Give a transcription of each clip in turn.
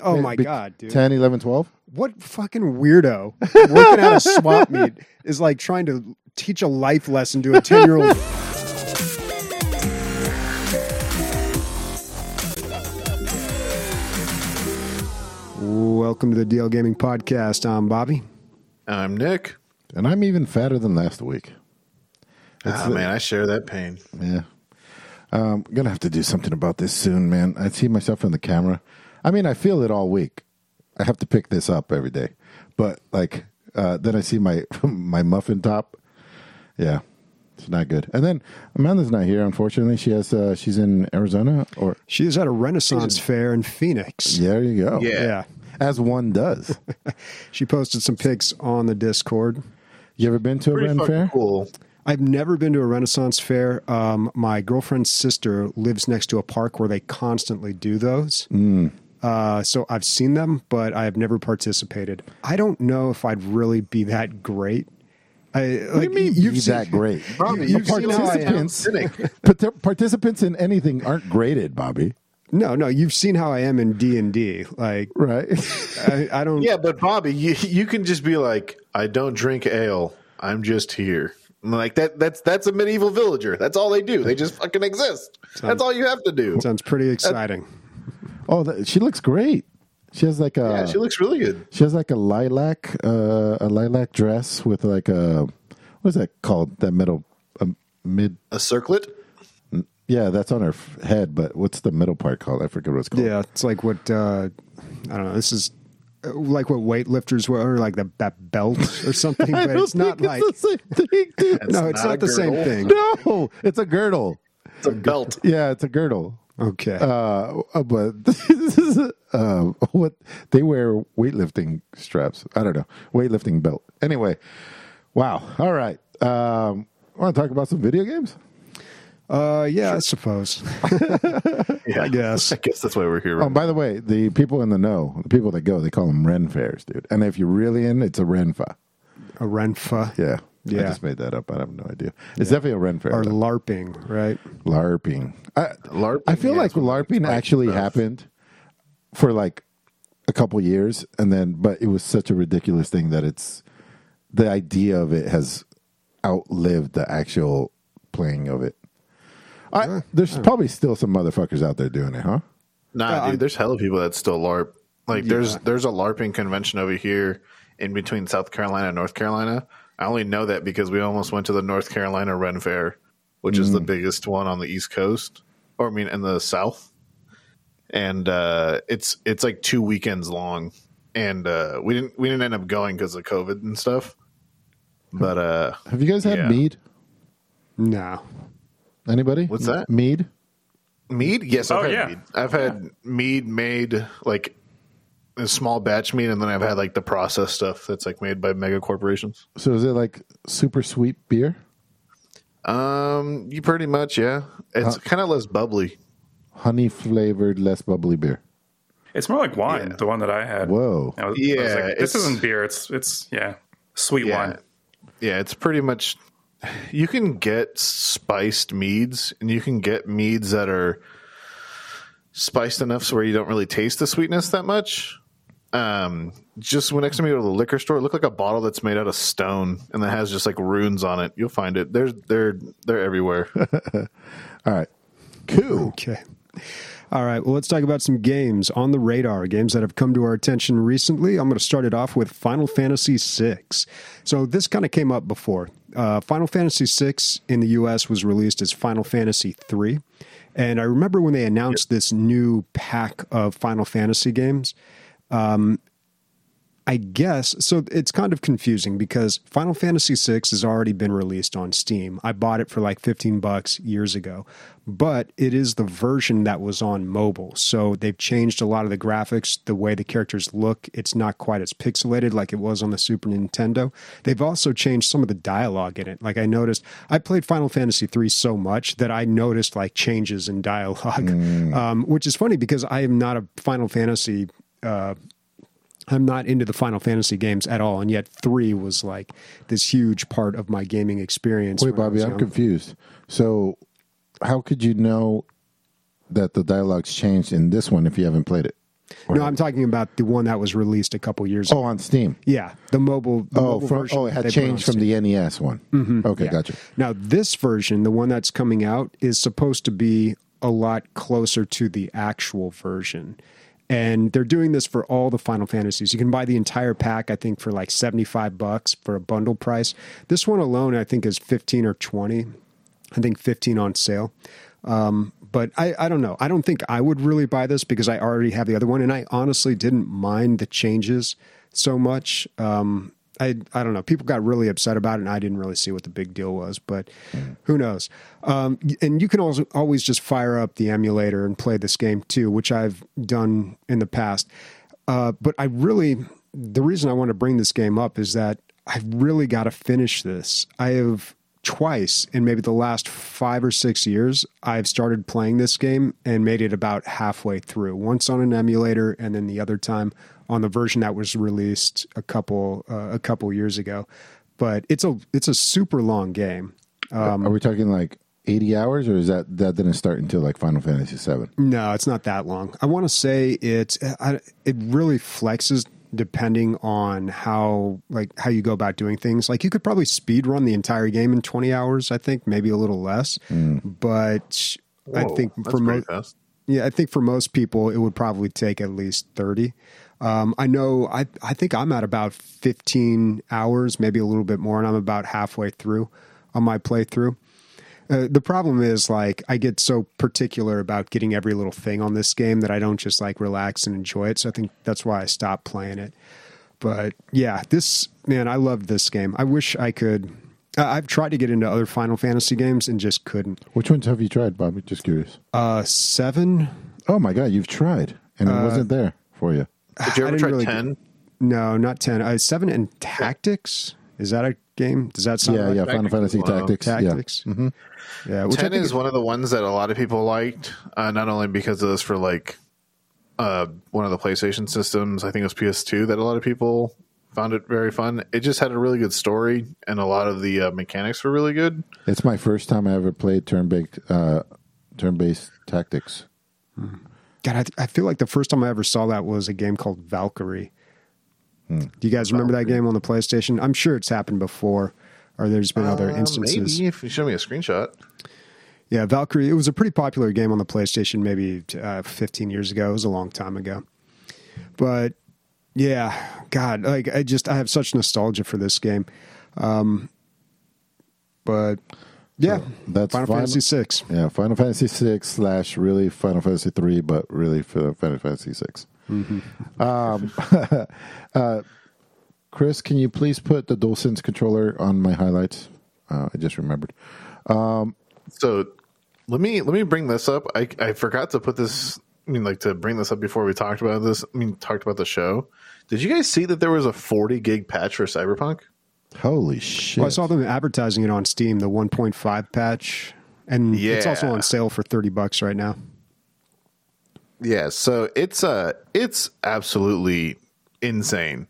Oh my be- god, dude! 10, 11, 12? What fucking weirdo working at a swap meet is like trying to teach a life lesson to a ten year old. Welcome to the DL Gaming Podcast. I'm Bobby. I'm Nick. And I'm even fatter than last week. Ah, man, I share that pain. Yeah. Um, gonna have to do something about this soon, man. I see myself in the camera. I mean, I feel it all week. I have to pick this up every day, but like uh, then I see my my muffin top. Yeah, it's not good. And then Amanda's not here, unfortunately. She has uh, she's in Arizona, or She is at a Renaissance fair in Phoenix. there you go. Yeah. Yeah. as one does. She posted some pics on the Discord. you ever been to a Pretty Ren fair? cool. I've never been to a Renaissance fair. Um, my girlfriend's sister lives next to a park where they constantly do those. Uh, so I've seen them, but I have never participated. I don't know if I'd really be that great. I, What do like, you mean you've seen- that great? Bobby, you've you've seen how I am. participants, Part- participants in anything aren't graded, Bobby. No, no, you've seen how I am in D and D. Like, Right? I, I don't. Yeah, but Bobby, you you can just be like, I don't drink ale. I'm just here. I'm like that. That's that's a medieval villager. That's all they do. They just fucking exist. That's all you have to do. Sounds pretty exciting. Oh, that, she looks great. She has like a Yeah, she looks really good. She has like a lilac, uh, a lilac dress with like a what is that called? That middle, um, mid. A circlet. Yeah, that's on her f- head. But what's the middle part called? I forget what it's called. Yeah, it's like what uh, I don't know. This is uh, like what weightlifters wear, or like the, that belt or something. I But don't it's not think like it's the same thing, dude. no, it's not not, a the same thing. no, it's a girdle. It's a belt. Yeah, it's a girdle. Okay, Uh, uh, but uh, what they wear weightlifting straps. I don't know weightlifting belt. Anyway, wow. All right. Um, Want to talk about some video games? uh, yeah, I suppose. Yeah, I guess. I guess that's why we're here. Oh, by the way, the people in the know, the people that go, they call them Ren fairs, dude. And if you're really in, it's a Renfa. A renfa Yeah. I just made that up. I have no idea. It's definitely a Ren fair. or though. LARPing, right? LARPing. I, LARPing, I feel yeah, like it's when they LARPing fight actually stuff. happened for like a couple years, and then, but it was such a ridiculous thing that it's the idea of it has outlived the actual playing of it. I, there's probably still some motherfuckers out there doing it, huh? Nah, Uh, dude, there's hella people that still LARP. Like, there's there's a LARPing convention over here in between South Carolina and North Carolina. I only know that because we almost went to the North Carolina Ren Fair, which is the biggest one on the East Coast, or I mean, in the South. And uh, it's it's like two weekends long, and uh, we didn't we didn't end up going because of COVID and stuff. But uh, Have you guys had Yeah. mead? No. Anybody? What's that? Mead? Mead? Yes, I've Oh, had yeah. mead. I've had mead made like a small batch mead, and then I've had like the processed stuff that's like made by mega corporations. So is it like super sweet beer? Um, you pretty much, yeah. It's kind of less bubbly. Honey flavored, less bubbly beer. It's more like wine. Yeah. The one that I had. Whoa. I was, I was Yeah, like, this isn't beer. It's it's yeah, sweet Yeah, wine. yeah. It's pretty much. You can get spiced meads, and you can get meads that are spiced enough so where you don't really taste the sweetness that much. Um, just when next time you go to the liquor store, look like a bottle that's made out of stone and that has just like runes on it. You'll find it. They're they're they're everywhere. All right. Cool. Okay. All right. Well, let's talk about some games on the radar, games that have come to our attention recently. I'm going to start it off with Final Fantasy VI. So, this kind of came up before. Uh, Final Fantasy VI in the US was released as Final Fantasy III. And I remember when they announced this new pack of Final Fantasy games. I guess so. It's kind of confusing because Final Fantasy VI has already been released on Steam. I bought it for like fifteen bucks years ago, but it is the version that was on mobile. So they've changed a lot of the graphics, the way the characters look. It's not quite as pixelated like it was on the Super Nintendo. They've also changed some of the dialogue in it. Like I noticed, I played Final Fantasy III so much that I noticed like changes in dialogue, um, which is funny because I am not a Final Fantasy. Uh, I'm not into the Final Fantasy games at all, and yet three was like this huge part of my gaming experience. Wait, Bobby, I'm young. confused. So, how could you know that the dialogue's changed in this one if you haven't played it? No, I'm talking about the one that was released a couple years Oh, ago. on Steam. Yeah, the mobile. The Oh, mobile from, oh, it had they put on changed from the NES one. Mm-hmm. Okay, Yeah. gotcha. Now, this version, the one that's coming out, is supposed to be a lot closer to the actual version. And they're doing this for all the Final Fantasies. You can buy the entire pack, I think, for like 75 bucks for a bundle price. This one alone, I think, is 15 or 20. I think 15 on sale. Um, but I, I don't know. I don't think I would really buy this because I already have the other one. And I honestly didn't mind the changes so much. Um, I, I don't know. People got really upset about it, and I didn't really see what the big deal was. But who knows? Um, and you can also always just fire up the emulator and play this game too, which I've done in the past. Uh, but I really, the reason I want to bring this game up is that I really got to finish this. I have twice in maybe the last five or six years, I've started playing this game and made it about halfway through. Once on an emulator, and then the other time on the version that was released a couple uh, a couple years ago. But it's a it's a super long game. Um, Are we talking like 80 hours, or is that that didn't start until like Final Fantasy VII? No, it's not that long. I want to say it's I, it really flexes depending on how like how you go about doing things. Like you could probably speed run the entire game in 20 hours, I think, maybe a little less. But I think for most yeah, I think for most people it would probably take at least 30. Um, I know I I think I'm at about 15 hours, maybe a little bit more, and I'm about halfway through on my playthrough. Uh, the problem is like I get so particular about getting every little thing on this game that I don't just like relax and enjoy it. So I think that's why I stopped playing it. But yeah, this man, I loved this game. I wish I could. I- I've tried to get into other Final Fantasy games and just couldn't. Which ones have you tried, Bobby? Just curious. Uh, seven? Oh my God, you've tried, and it Uh, wasn't there for you. Did you I ever didn't try really- ten? No, not ten. Uh, seven and Tactics. Is that a game? Does that sound Yeah, right? yeah, Final Fantasy well. Tactics. Tactics. Yeah. hmm Yeah, Ten think is one of the ones that a lot of people liked, uh, not only because of this for like uh, one of the PlayStation systems. I think it was PS2 that a lot of people found it very fun. It just had a really good story, and a lot of the uh, mechanics were really good. It's my first time I ever played turn-based uh, turn-based tactics. God, I, I feel like the first time I ever saw that was a game called Valkyrie. Hmm. Do you guys remember that game on the PlayStation? I'm sure it's happened before, or there's been other Uh, instances. Maybe if you show me a screenshot. Yeah, Valkyrie. It was a pretty popular game on the PlayStation maybe uh, 15 years ago. It was a long time ago. But yeah, God, like I just I have such nostalgia for this game. Um, but yeah, that's Final Final- Fantasy six. Yeah, Final Fantasy six slash really Final Fantasy three, but really Final Fantasy 6 Um, uh, Chris, can you please put the DualSense controller on my highlights? Uh, I just remembered. So let me let me bring this up. I I forgot to put this. I mean, like to bring this up before we talked about this. I mean, talked about the show. Did you guys see that there was a 40 gig patch for Cyberpunk? Holy shit! Well, I saw them advertising it on Steam, the 1.5 patch, and it's also on sale for 30 bucks right now. Yeah, so it's uh it's absolutely insane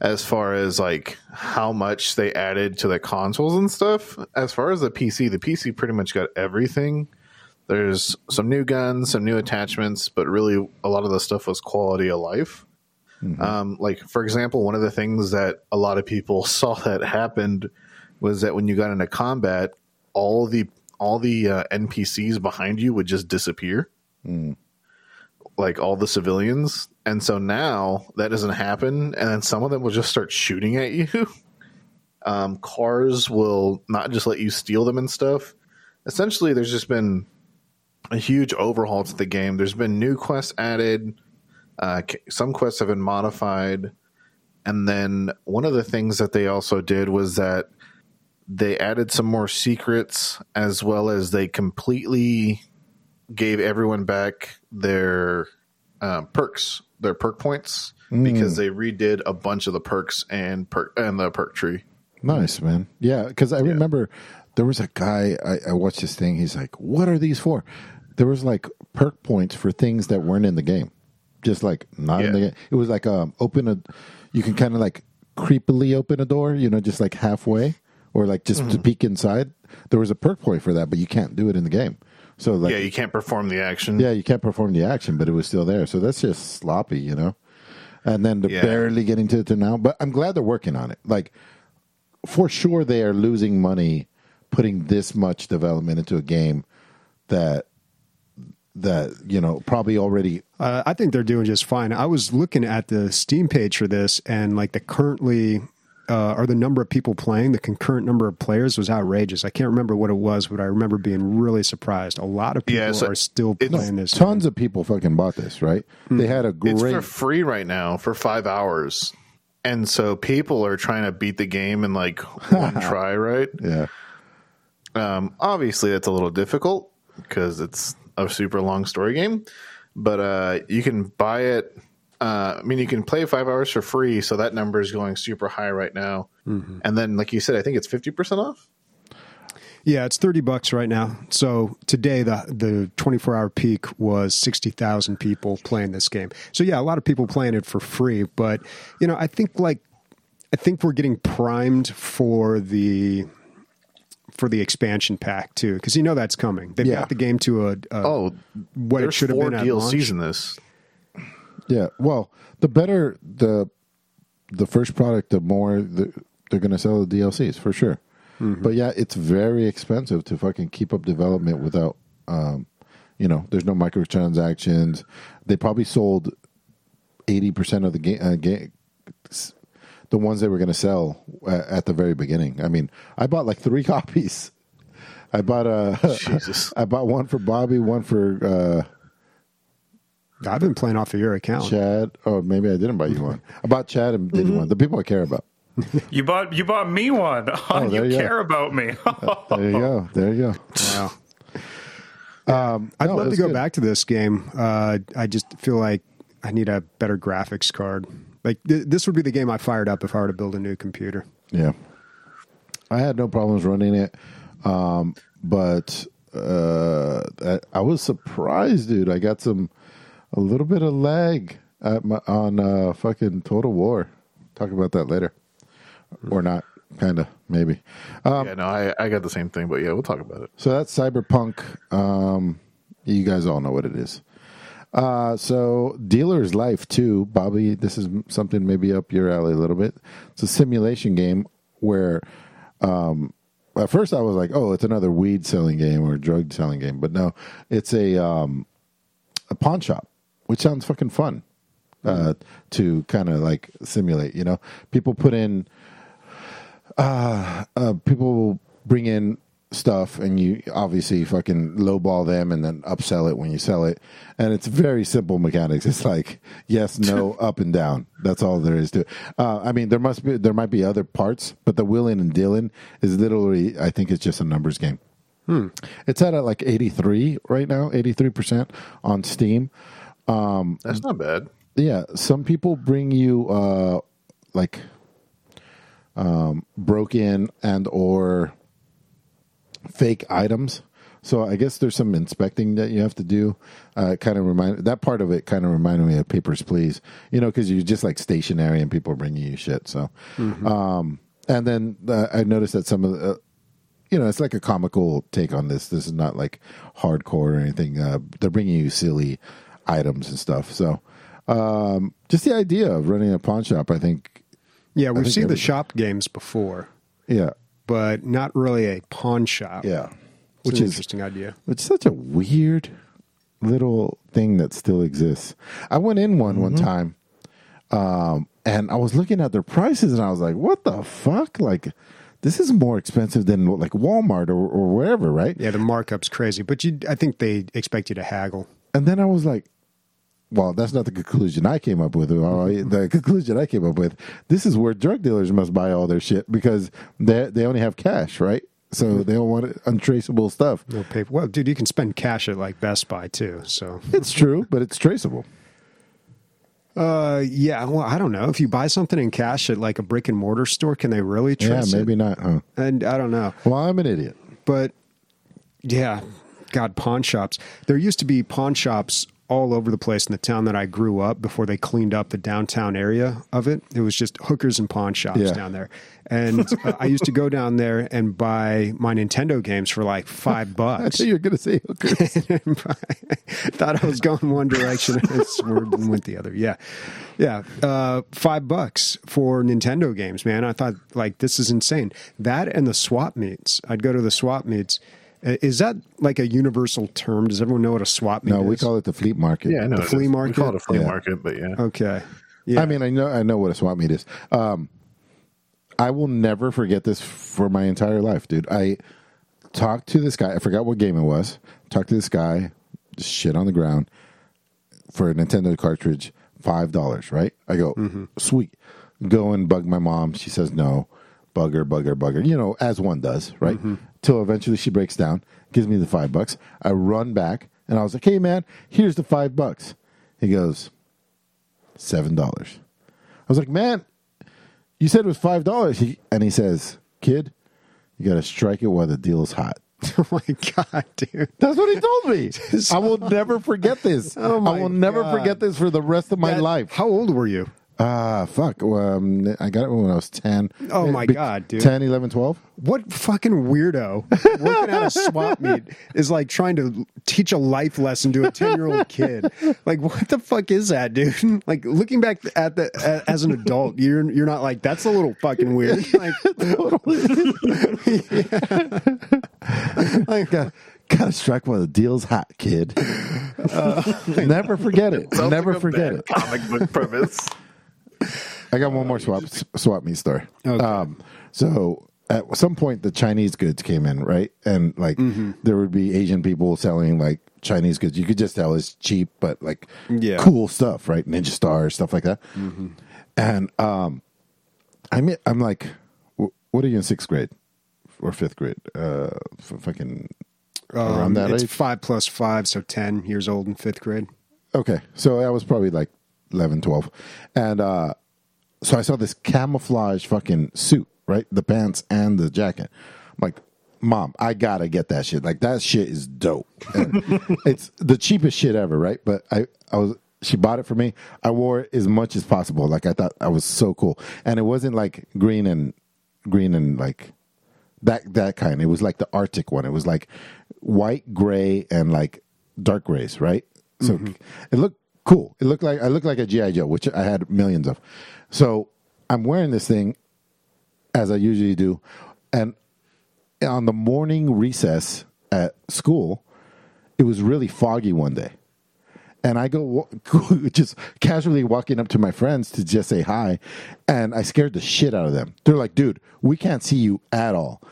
as far as like how much they added to the consoles and stuff. As far as the PC, the PC pretty much got everything. There's some new guns, some new attachments, but really a lot of the stuff was quality of life. Um, like for example, one of the things that a lot of people saw that happened was that when you got into combat, all the all the uh, NPCs behind you would just disappear like all the civilians. And so now that doesn't happen. And then some of them will just start shooting at you. Um, cars will not just let you steal them and stuff. Essentially, there's just been a huge overhaul to the game. There's been new quests added. Uh, some quests have been modified. And then one of the things that they also did was that they added some more secrets as well as they completely gave everyone back their uh, perks, their perk points, because they redid a bunch of the perks and perk and the perk tree. Nice, man. Yeah, because I remember there was a guy, I, I watched this thing. He's like, What are these for? There was like perk points for things that weren't in the game. Just like not in the It was like um, open a, you can kind of like creepily open a door, you know, just like halfway or like just to peek inside. There was a perk point for that, but you can't do it in the game. So like yeah, you can't perform the action. yeah, you can't perform the action, but it was still there. So that's just sloppy, you know. And then they're Yeah. barely getting to it to now, but I'm glad they're working on it. Like for sure, they are losing money putting this much development into a game that that you know probably already Uh, I think they're doing just fine. I was looking at the Steam page for this, and like the currently uh, or the number of people playing, the concurrent number of players was outrageous. I can't remember what it was, but I remember being really surprised. A lot of people Yeah, so are still playing this. tons of people fucking bought this. Right? They had a It's for free right now for five hours. And so people are trying to beat the game in like one try, right? yeah. Um, obviously, that's a little difficult because it's a super long story game, but uh, you can buy it. Uh, I mean, you can play five hours for free, so that number is going super high right now. And then, like you said, I think it's fifty percent off. Yeah, it's thirty bucks right now. So today the the twenty four hour peak was sixty thousand people playing this game. So yeah, a lot of people playing it for free. But you know, I think like I think we're getting primed for the for the expansion pack too, because you know that's coming. They've Yeah. got the game to a, a Oh, what it should have been at DLCs launch. in this. Yeah. Well, the better the the first product, the more the, they're going to sell the DLCs for sure. But yeah, it's very expensive to fucking keep up development without, um, you know, there's no microtransactions. They probably sold eighty percent of the game. Uh, game the ones they were going to sell uh, at the very beginning. I mean, I bought like three copies. I bought a. Jesus. I bought one for Bobby, one for uh, I've been playing off of your account. Chad. Oh, maybe I didn't buy you one. I bought Chad and didn't one. The people I care about. You bought you bought me one. Oh, there you you care about me. There you go. There you go. Wow. Um, I'd no, love to go good. back to this game. Uh, I just feel like I need a better graphics card. Like th- this would be the game I fired up if I were to build a new computer. Yeah, I had no problems running it, um, but uh, I, I was surprised, dude. I got some a little bit of lag at my, on uh, fucking Total War. Talk about that later, or not? Kind of, maybe. Um, yeah, no, I, I got the same thing, but yeah, we'll talk about it. So that's Cyberpunk. Um, you guys all know what it is. Uh, so Dealer's Life 2, Bobby. This is something maybe up your alley a little bit. It's a simulation game where, um, at first I was like, oh, it's another weed selling game or drug selling game, but no, it's a um, a pawn shop, which sounds fucking fun. Uh, to kind of like simulate, you know, people put in uh, people bring in stuff and you obviously fucking lowball them and then upsell it when you sell it. And it's very simple mechanics. It's like yes no up and down. That's all there is to it. Uh, i mean there must be there might be other parts but the willing and dealing is literally i think it's just a numbers game. It's at a, like 83 right now 83% on steam. That's not bad. yeah, some people bring you uh like um broken and or fake items. So I guess there's some inspecting that you have to do. Uh, kind of remind that part of it kind of reminded me of Papers Please, you know, because you're just like stationary and people are bringing you shit. So, um, and then uh, I noticed that some of the, uh, you know, it's like a comical take on this. This is not like hardcore or anything. Uh, they're bringing you silly items and stuff. So, um, just the idea of running a pawn shop, I think, Yeah, we've think seen every- the shop games before, yeah, but not really a pawn shop. yeah, It's which an is interesting idea. It's such a weird little thing that still exists. I went in one one time, um, and I was looking at their prices, and I was like, "What the fuck? Like, this is more expensive than like Walmart or, or wherever, right?" Yeah, the markup's crazy, but you, I think they expect you to haggle. And then I was like, "Well, that's not the conclusion I came up with. Well, the conclusion I came up with: this is where drug dealers must buy all their shit because they they only have cash, right?" So they don't want untraceable stuff. No paper. Well, dude, you can spend cash at like Best Buy too. So, It's true, but it's traceable. uh, yeah. Well, I don't know if you buy something in cash at like a brick and mortar store, can they really trace it? Yeah, maybe it? not, huh? And I don't know. Well, I'm an idiot. but yeah, God, pawn shops. There used to be pawn shops all over the place in the town that I grew up before they cleaned up the downtown area of it. It was just hookers and pawn shops Yeah. down there. And uh, I used to go down there and buy my Nintendo games for like five I bucks. thought you were going to say hookers. Thought I was going one direction and swerved and went the other. Yeah. Yeah. Uh, five bucks for Nintendo games, man. I thought, like, this is insane. That and the swap meets. I'd go to the swap meets. Uh, Is that like a universal term? Does everyone know what a swap meet no, is? we call it the fleet market. Yeah, I know The flea is. market? We call it a flea Yeah. market, but yeah. Okay. Yeah. I mean, I know I know what a swap meet is. Um, I will never forget this for my entire life, dude. I talked to this guy. I forgot what game it was. Talked to this guy, shit on the ground for a Nintendo cartridge, five dollars. Right? I go, sweet. Go and bug my mom. She says no. Bugger, bugger, bugger. You know, as one does, right? Till eventually she breaks down, gives me the five bucks. I run back, and I was like, "Hey, man, here's the five bucks." He goes, seven dollars. I was like, man, you said it was five dollars. And he says, kid, you got to strike it while the deal is hot. oh my God, dude. That's what he told me. I will never forget this. Oh I will never God. forget this for the rest of my That- life. How old were you? Ah, fuck. Um, I got it when I was 10. Oh, my Be- God, dude. 10, 11, 12. What fucking weirdo working at a swap meet is like trying to teach a life lesson to a 10 year old kid? Like, what the fuck is that, dude? Like, looking back at the a- as an adult, you're you're not like, that's a little fucking weird. Like, I got, got to strike while the deal's hot, kid. never forget it. Never like forget it. Comic book premise. I got one more swap swap meet story. Okay. Um, so at some point, the Chinese goods came in, right? And like Mm-hmm. there would be Asian people selling like Chinese goods. You could just tell it's cheap, but like Yeah. cool stuff, right? Ninja Star stuff like that. Mm-hmm. And um, I mean, I'm like, what are you in sixth grade or fifth grade? Uh, fucking around um, that it's age. five plus five, so 10 years old in fifth grade. Okay. So I was probably like 11, 12. And uh, so I saw this camouflage fucking suit, right? The pants and the jacket. I'm like, Mom, I gotta get that shit. Like that shit is dope. And it's the cheapest shit ever, right? But I, I was she bought it for me. I wore it as much as possible. Like I thought I was so cool. And it wasn't like green and green and like that that kind. It was like the Arctic one. It was like white, gray, and like dark grays, right? So it looked cool. It looked like I looked like a GI Joe, which I had millions of. So I'm wearing this thing as I usually do, and on the morning recess at school, it was really foggy one day. And I go just casually walking up to my friends to just say hi, and I scared the shit out of them. They're like, "Dude, we can't see you at all."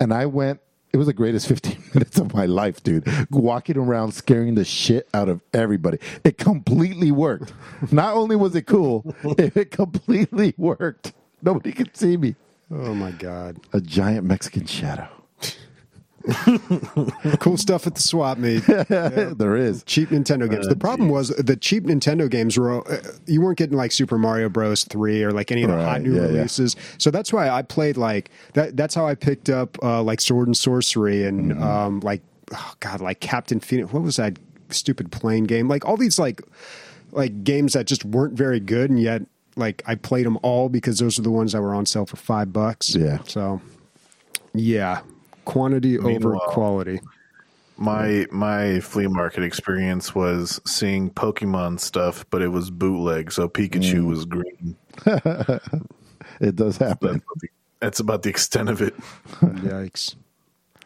And I went. It was the greatest 15 minutes of my life, dude. Walking around scaring the shit out of everybody. It completely worked. Not only was it cool, it completely worked. Nobody could see me. Oh my God. A giant Mexican shadow. Cool stuff at the swap meet. there is. cheap Nintendo games. the problem was the cheap Nintendo games were uh, you weren't getting like Super Mario Bros. three or like any of the hot new yeah, yeah. releases. So that's why I played like that. That's how I picked up uh, like Sword and Sorcery and Mm-hmm. um, like oh god, like Captain Phoenix. What was that stupid plane game? Like all these like like games that just weren't very good, and yet like I played them all because those are the ones that were on sale for five bucks. Yeah. So yeah, quantity over quality. My my flea market experience was seeing Pokemon stuff, but it was bootleg, so Pikachu Mm. was green. It does happen. That's about, the, that's about the extent of it. Yikes.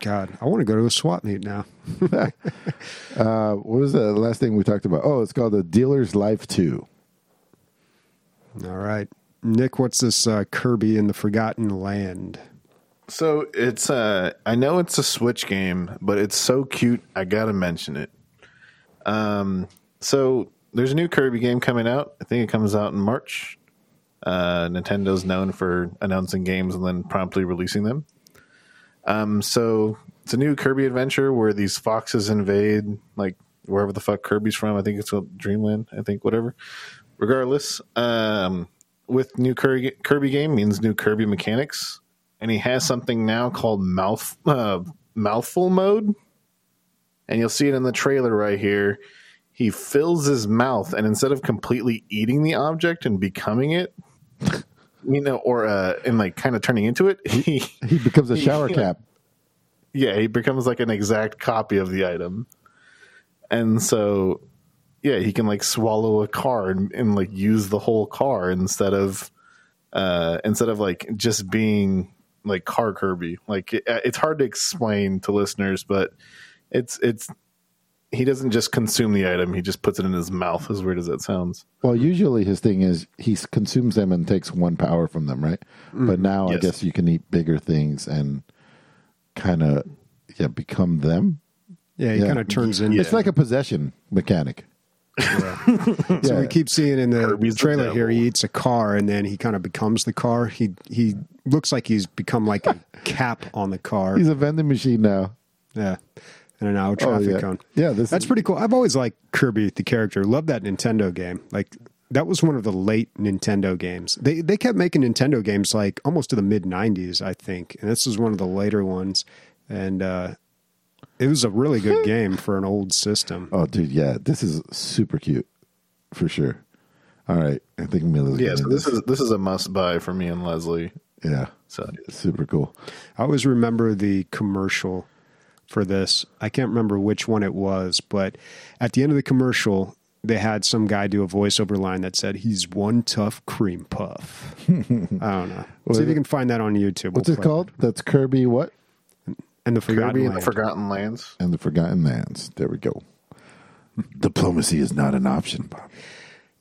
God, I want to go to a swap meet now. Uh, what was the last thing we talked about? Oh, it's called the Dealer's Life 2. All right. Nick, what's this uh, Kirby in the Forgotten Land? So it's uh I know it's a Switch game, but it's so cute I gotta mention it. Um so there's a new Kirby game coming out. I think it comes out in March. Uh Nintendo's known for announcing games and then promptly releasing them. Um so it's a new Kirby adventure where these foxes invade like wherever the fuck Kirby's from. I think it's Dreamland, I think, whatever. Regardless, um with new Kirby, Kirby game means new Kirby mechanics and he has something now called mouth uh, mouthful mode, and you'll see it in the trailer right here. he fills his mouth, and instead of completely eating the object and becoming it, you know, or uh, and like kind of turning into it, he He becomes a shower Yeah. cap. yeah, he becomes like an exact copy of the item. And so yeah, he can like swallow a car and, and like use the whole car instead of uh instead of like just being like car Kirby. Like it, uh, it's hard to explain to listeners, but it's it's he doesn't just consume the item, he just puts it in his mouth as weird as that sounds. Well, usually his thing is he consumes them and takes one power from them, right? Mm-hmm. But now I guess you can eat bigger things and kind of yeah become them. Yeah, he Yeah. kind of turns into. It's like a possession mechanic. So Yeah. we keep seeing in the Kirby's the trailer here, he eats a car and then he kind of becomes the car. He he looks like he's become like a cap on the car. He's a vending machine now. yeah, and an hour Oh, traffic yeah. cone. Yeah, this That's is- pretty cool. I've always liked Kirby the character. Love that Nintendo game. Like that was one of the late Nintendo games. They they kept making Nintendo games like almost to the mid '90s, I think, and this was one of the later ones. And uh, it was a really good game for an old system. Oh, dude, yeah, this is super cute for sure. All right, I think Mila's Yeah, so into this is this is a must buy for me and Leslie. yeah, So super cool. I always remember the commercial for this. I can't remember which one it was, but at the end of the commercial, they had some guy do a voiceover line that said, "He's one tough cream puff." I don't know. See if you can find that on YouTube. What's We'll it play called? That's Kirby what? And the Forgotten Kirby and the Forgotten Lands. And the Forgotten Lands. There we go. Diplomacy is not an option, Bob.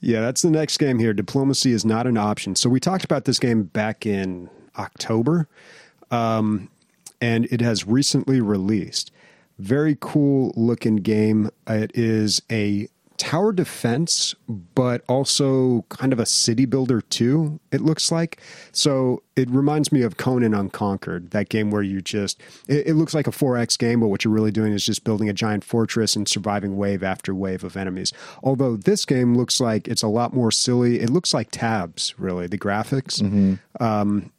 Yeah, that's the next game here. Diplomacy is not an option. So we talked about this game back in October, um, and it has recently released. Very cool looking game. It is a tower defense, but also kind of a city builder too. It looks like. So it reminds me of Conan Unconquered, that game where you just it, it looks like a 4X game, but what you're really doing is just building a giant fortress and surviving wave after wave of enemies. Although this game looks like it's a lot more silly. It looks like TABS, really, the graphics. Um,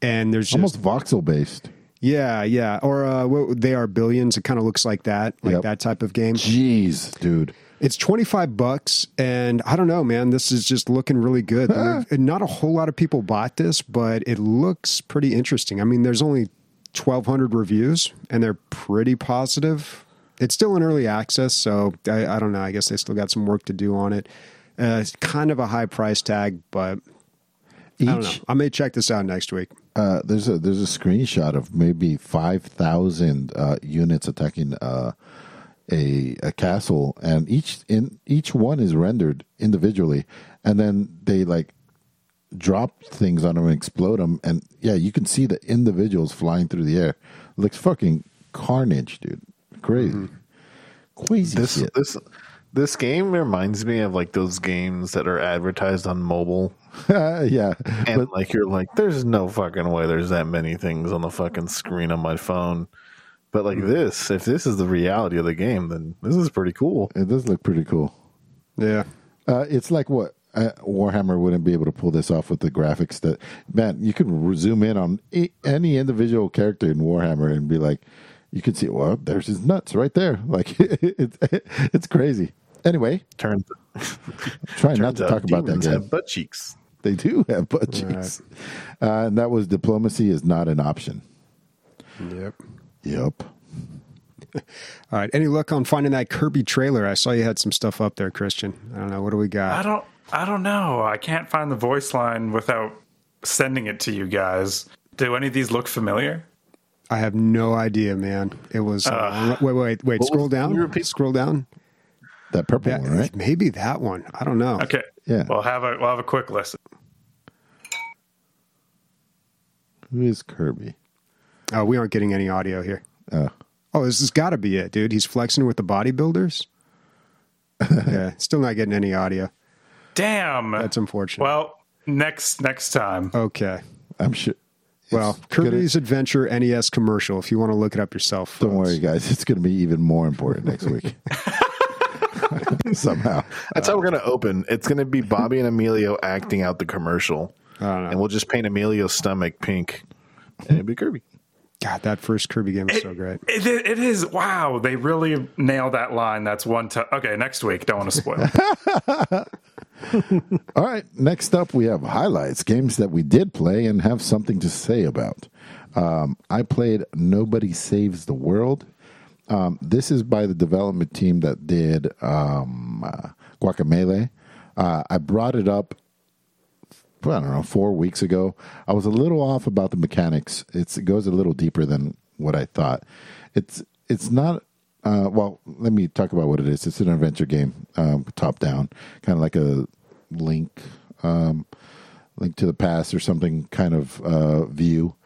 and there's just Almost voxel based. yeah, yeah, or uh, they are billions. It kind of looks like that, like Yep. that type of game. Jeez, dude. It's 25 bucks and I don't know, man, this is just looking really good. There- and Not a whole lot of people bought this, but it looks pretty interesting. I mean, there's only 1200 reviews and they're pretty positive. It's still in early access, so I, I don't know. I guess they still got some work to do on it. Uh, it's kind of a high price tag, but I don't know. I may check this out next week. uh, there's a there's a screenshot of maybe five thousand uh, units attacking uh, a a castle, and each in each one is rendered individually, and then they like drop things on them and explode them, and yeah, you can see the individuals flying through the air. It looks fucking carnage, dude. Crazy, mm-hmm. crazy This shit. this this game reminds me of like those games that are advertised on mobile, yeah, and but like you're like, there's no fucking way there's that many things on the fucking screen on my phone. But like this, if this is the reality of the game, then this is pretty cool. it does look pretty cool. Yeah. Uh, it's like what uh, Warhammer wouldn't be able to pull this off with the graphics. That man, you can zoom in on a- any individual character in Warhammer and be like, you can see, well, there's his nuts right there. Like it's it's crazy. Anyway, turn. try not to talk about that demons game. have butt cheeks. They do have butt cheeks, uh, and that was diplomacy is not an option. Yep. Yep. All right. Any luck on finding that Kirby trailer? I saw you had some stuff up there, Christian. I don't know. What do we got? I don't I don't know. I can't find the voice line without sending it to you guys. Do any of these look familiar? I have no idea, man. It was. Uh, wait, wait, wait. Scroll down. repeat? Scroll down. That purple That, one, right? Maybe that one. I don't know. Okay. Yeah. We'll have a we'll have a quick listen. Who is Kirby? Oh, we aren't getting any audio here. Uh, Oh, this has got to be it, dude. He's flexing with the bodybuilders. yeah, still not getting any audio. Damn. That's unfortunate. well, next next time. okay. I'm sure. Well, it's gonna- Kirby's Adventure NES commercial. If you want to look it up yourself, Don't folks. worry, guys. It's going to be even more important next week. Somehow. That's how we're gonna open. It's gonna be Bobby and Emilio acting out the commercial, I don't know. and we'll just paint Emilio's stomach pink, and it'll be Kirby. God, that first Kirby game was so great. It, it is wow. They really nailed that line. That's one. T- okay, next week. Don't want to spoil. All right. Next up, we have highlights games that we did play and have something to say about. Um, I played Nobody Saves the World. Um, this is by the development team that did um, uh, Guacamelee. Uh, I brought it up, I don't know, four weeks ago. I was a little off about the mechanics. It's, it goes a little deeper than what I thought. It's it's not. Uh, well, let me talk about what it is. It's an adventure game, um, top down, kind of like a link, um, link to the past or something kind of uh, view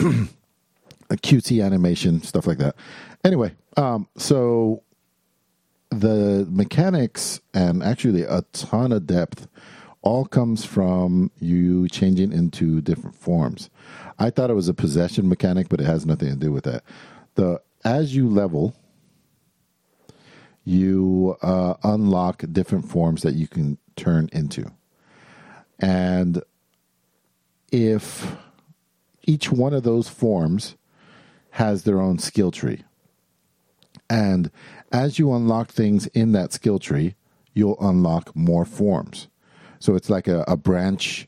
a cutesy animation, stuff like that. Anyway, um, so the mechanics and actually a ton of depth all comes from you changing into different forms. I thought it was a possession mechanic, but it has nothing to do with that. The as you level, you uh, unlock different forms that you can turn into, and if each one of those forms has their own skill tree. And as you unlock things in that skill tree, you'll unlock more forms. So it's like a, a branch,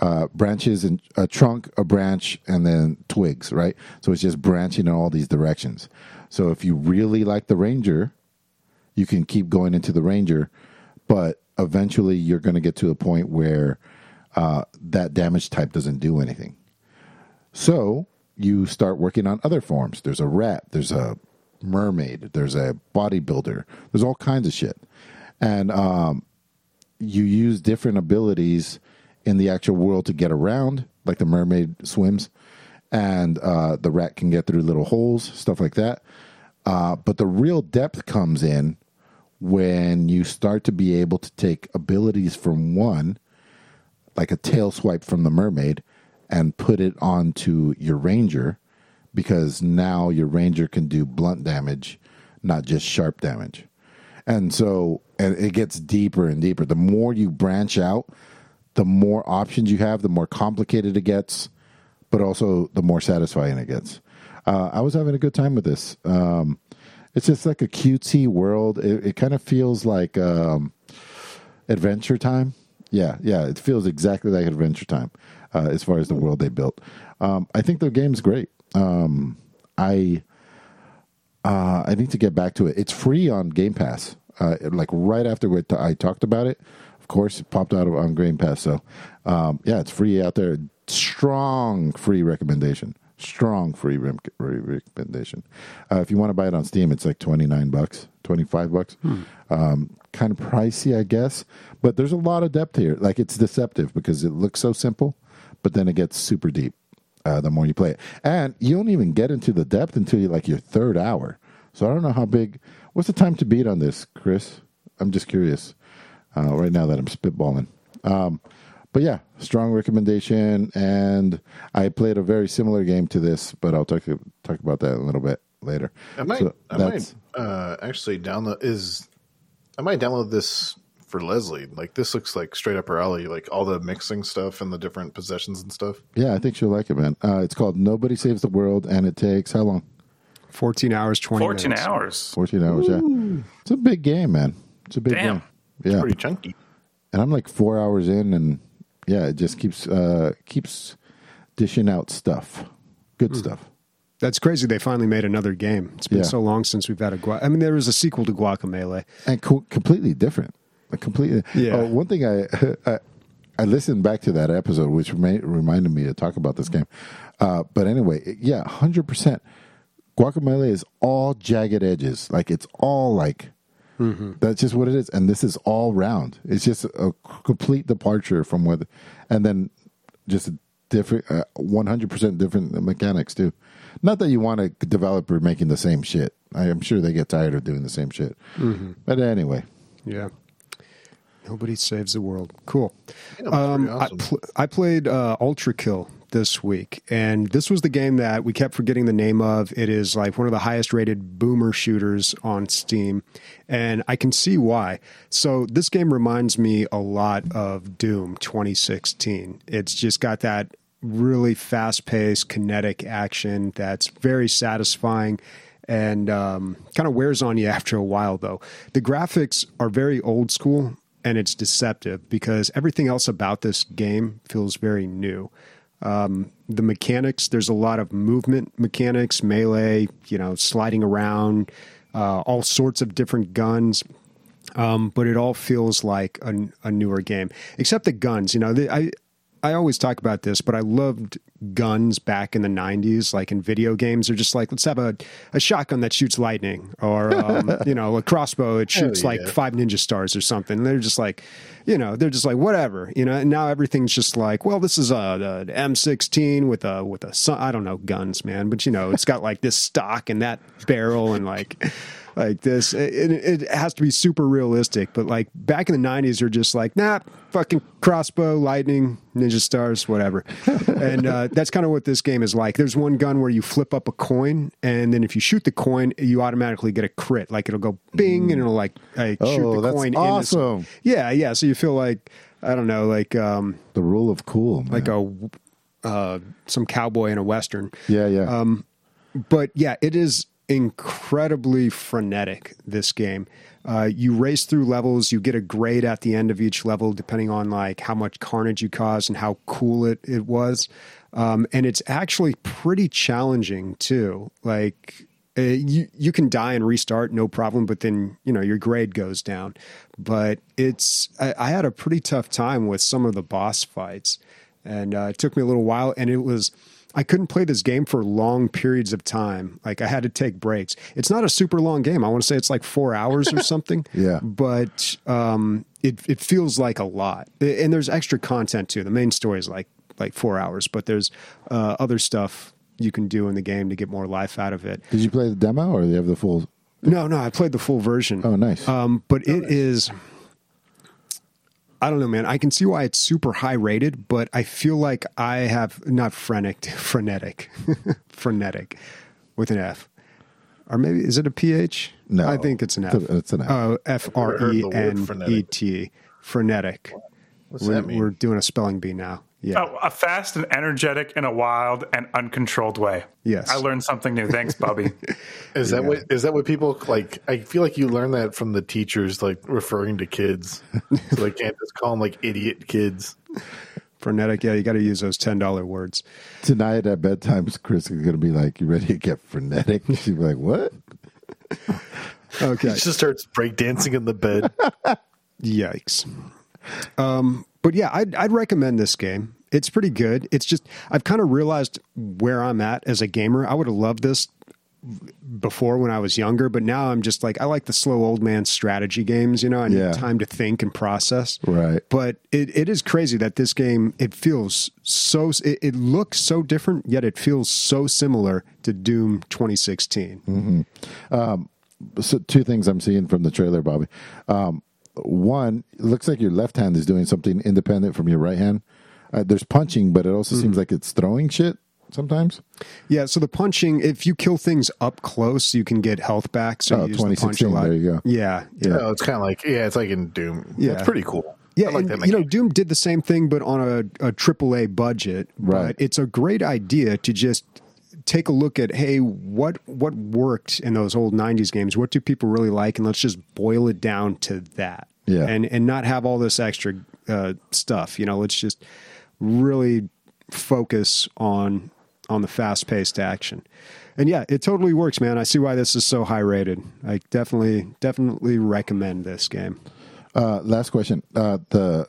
uh, branches and a trunk, a branch, and then twigs, right? So it's just branching in all these directions. So if you really like the ranger, you can keep going into the ranger, but eventually you're going to get to a point where uh, that damage type doesn't do anything. So you start working on other forms. There's a rat, there's a mermaid, there's a bodybuilder, there's all kinds of shit. And um, you use different abilities in the actual world to get around, like the mermaid swims, and uh, the rat can get through little holes, stuff like that. Uh, but the real depth comes in when you start to be able to take abilities from one, like a tail swipe from the mermaid, and put it onto your ranger because now your ranger can do blunt damage, not just sharp damage. And so and it gets deeper and deeper. The more you branch out, the more options you have, the more complicated it gets, but also the more satisfying it gets. Uh, I was having a good time with this. Um, it's just like a cutesy world. It, it kind of feels like um, Adventure Time. Yeah, yeah, it feels exactly like Adventure Time uh, as far as the world they built. Um, I think the game's great. Um, I uh, I need to get back to it. It's free on Game Pass. Uh, like right after we t- I talked about it, of course, it popped out of on Game Pass. So um, yeah, it's free out there. Strong free recommendation. Strong free re- recommendation. Uh, if you want to buy it on Steam, it's like twenty nine bucks, twenty five bucks. Hmm. Um, kind of pricey, I guess, but there's a lot of depth here. Like it's deceptive because it looks so simple, but then it gets super deep uh, the more you play it. And you don't even get into the depth until you like your third hour. So I don't know how big. What's the time to beat on this, Chris? I'm just curious uh, right now that I'm spitballing. Um, but yeah, strong recommendation. And I played a very similar game to this, but I'll talk talk about that a little bit later. I might, so I might uh, actually download is I might download this for Leslie. Like this looks like straight up her alley, like all the mixing stuff and the different possessions and stuff. Yeah, I think she'll like it, man. Uh, it's called Nobody Saves the World, and it takes how long? 14 hours, 20 14 minutes. hours. 14 hours, Ooh. yeah. It's a big game, man. It's a big Damn. game. Yeah. It's pretty chunky. And I'm like four hours in, and yeah, it just keeps uh, keeps dishing out stuff, good mm. stuff. That's crazy. They finally made another game. It's been yeah. so long since we've had a. Gua- I mean, there was a sequel to Guacamelee, and co- completely different completely. Yeah. Uh, one thing I, I, I listened back to that episode, which may, reminded me to talk about this game. Uh, but anyway, yeah, hundred percent. Guacamelee is all jagged edges. Like it's all like mm-hmm. that's just what it is. And this is all round. It's just a complete departure from what, and then just a different, uh, one hundred percent different mechanics too. Not that you want a developer making the same shit. I am sure they get tired of doing the same shit. Mm-hmm. But anyway, yeah. Nobody saves the world. Cool. Um, awesome. I, pl- I, played uh, Ultrakill this week, and this was the game that we kept forgetting the name of. It is like one of the highest rated boomer shooters on Steam, and I can see why. So, this game reminds me a lot of Doom 2016. It's just got that really fast paced, kinetic action that's very satisfying and um, kind of wears on you after a while, though. The graphics are very old school and it's deceptive because everything else about this game feels very new. Um, the mechanics, there's a lot of movement mechanics, melee, you know, sliding around, uh, all sorts of different guns. Um, but it all feels like a, a, newer game, except the guns. You know, the, I I always talk about this, but I loved guns back in the 90s, like in video games. They're just like, let's have a, a shotgun that shoots lightning, or, um, you know, a crossbow, it shoots yeah. like five ninja stars or something. And they're just like, you know, they're just like, whatever, you know, and now everything's just like, well, this is a, a M16 with a, with a, I don't know, guns, man, but you know, it's got like this stock and that barrel and like, like this. It, it, has to be super realistic. But like back in the '90s, you're just like, nah, fucking crossbow, lightning, ninja stars, whatever. and uh, that's kind of what this game is like. There's one gun where you flip up a coin, and then if you shoot the coin, you automatically get a crit. Like it'll go bing, and it'll like, like oh, shoot the coin. Awesome. This, yeah, yeah. So you feel like I don't know, like um, the rule of cool, man. like a uh, some cowboy in a western. Yeah, yeah. Um, but yeah, it is incredibly frenetic, this game. Uh, you race through levels, you get a grade at the end of each level, depending on like how much carnage you caused and how cool it, it was. Um, and it's actually pretty challenging too. Like uh, you you can die and restart no problem, but then you know your grade goes down. But it's I, I had a pretty tough time with some of the boss fights, and uh, it took me a little while, and it was I couldn't play this game for long periods of time. Like I had to take breaks. It's not a super long game. I want to say it's like four hours or something. yeah. But um, it it feels like a lot, and there's extra content too. The main story is like like four hours, but there's uh, other stuff you can do in the game to get more life out of it. Did you play the demo or do you have the full? No, no, I played the full version. Oh, nice. Um, but it is I don't know, man. I can see why it's super high rated, but I feel like I have not frenetic, frenetic, frenetic with an F. Or maybe is it a PH? No, I think it's an F. It's an F. Oh, F R E N E T. Frenetic. What's we're, that mean? we're doing a spelling bee now. Yeah. Oh, a fast and energetic in a wild and uncontrolled way. Yes. I learned something new. Thanks, Bobby. Is that what is that what people like? I feel like you learn that from the teachers, like referring to kids. so they can't just call them like idiot kids. Frenetic. Yeah, you got to use those ten dollar words. Tonight at bedtime, Chris is going to be like, "You ready to get frenetic?" She'll like, "What?" Okay. She just starts breakdancing in the bed. Yikes. Um, but yeah, I'd, I'd recommend this game. It's pretty good. It's just I've kind of realized where I'm at as a gamer. I would have loved this before when I was younger, but now I'm just like I like the slow old man strategy games. You know, I need Yeah. time to think and process. Right. But it, it is crazy that this game it feels so it, it looks so different, yet it feels so similar to Doom 2016. so two things I'm seeing from the trailer, Bobby. Um, one, it looks like your left hand is doing something independent from your right hand. Uh, there's punching, but it also Mm-hmm. seems like it's throwing shit sometimes. Yeah, so the punching, if you kill things up close, you can get health back. So Oh, you use the punch a lot. there you go. Yeah, yeah. Oh, it's kind of like yeah, it's like in Doom. Yeah. it's pretty cool. Yeah, like and, that. you know. Doom did the same thing, but on a, triple a AAA budget. Right. But it's a great idea to just take a look at, hey, what what worked in those old '90s games? What do people really like? And let's just boil it down to that. Yeah. and and not have all this extra uh, stuff. You know, let's just really focus on on the fast paced action. And yeah, it totally works, man. I see why this is so high rated. I definitely definitely recommend this game. Uh, last question: uh, the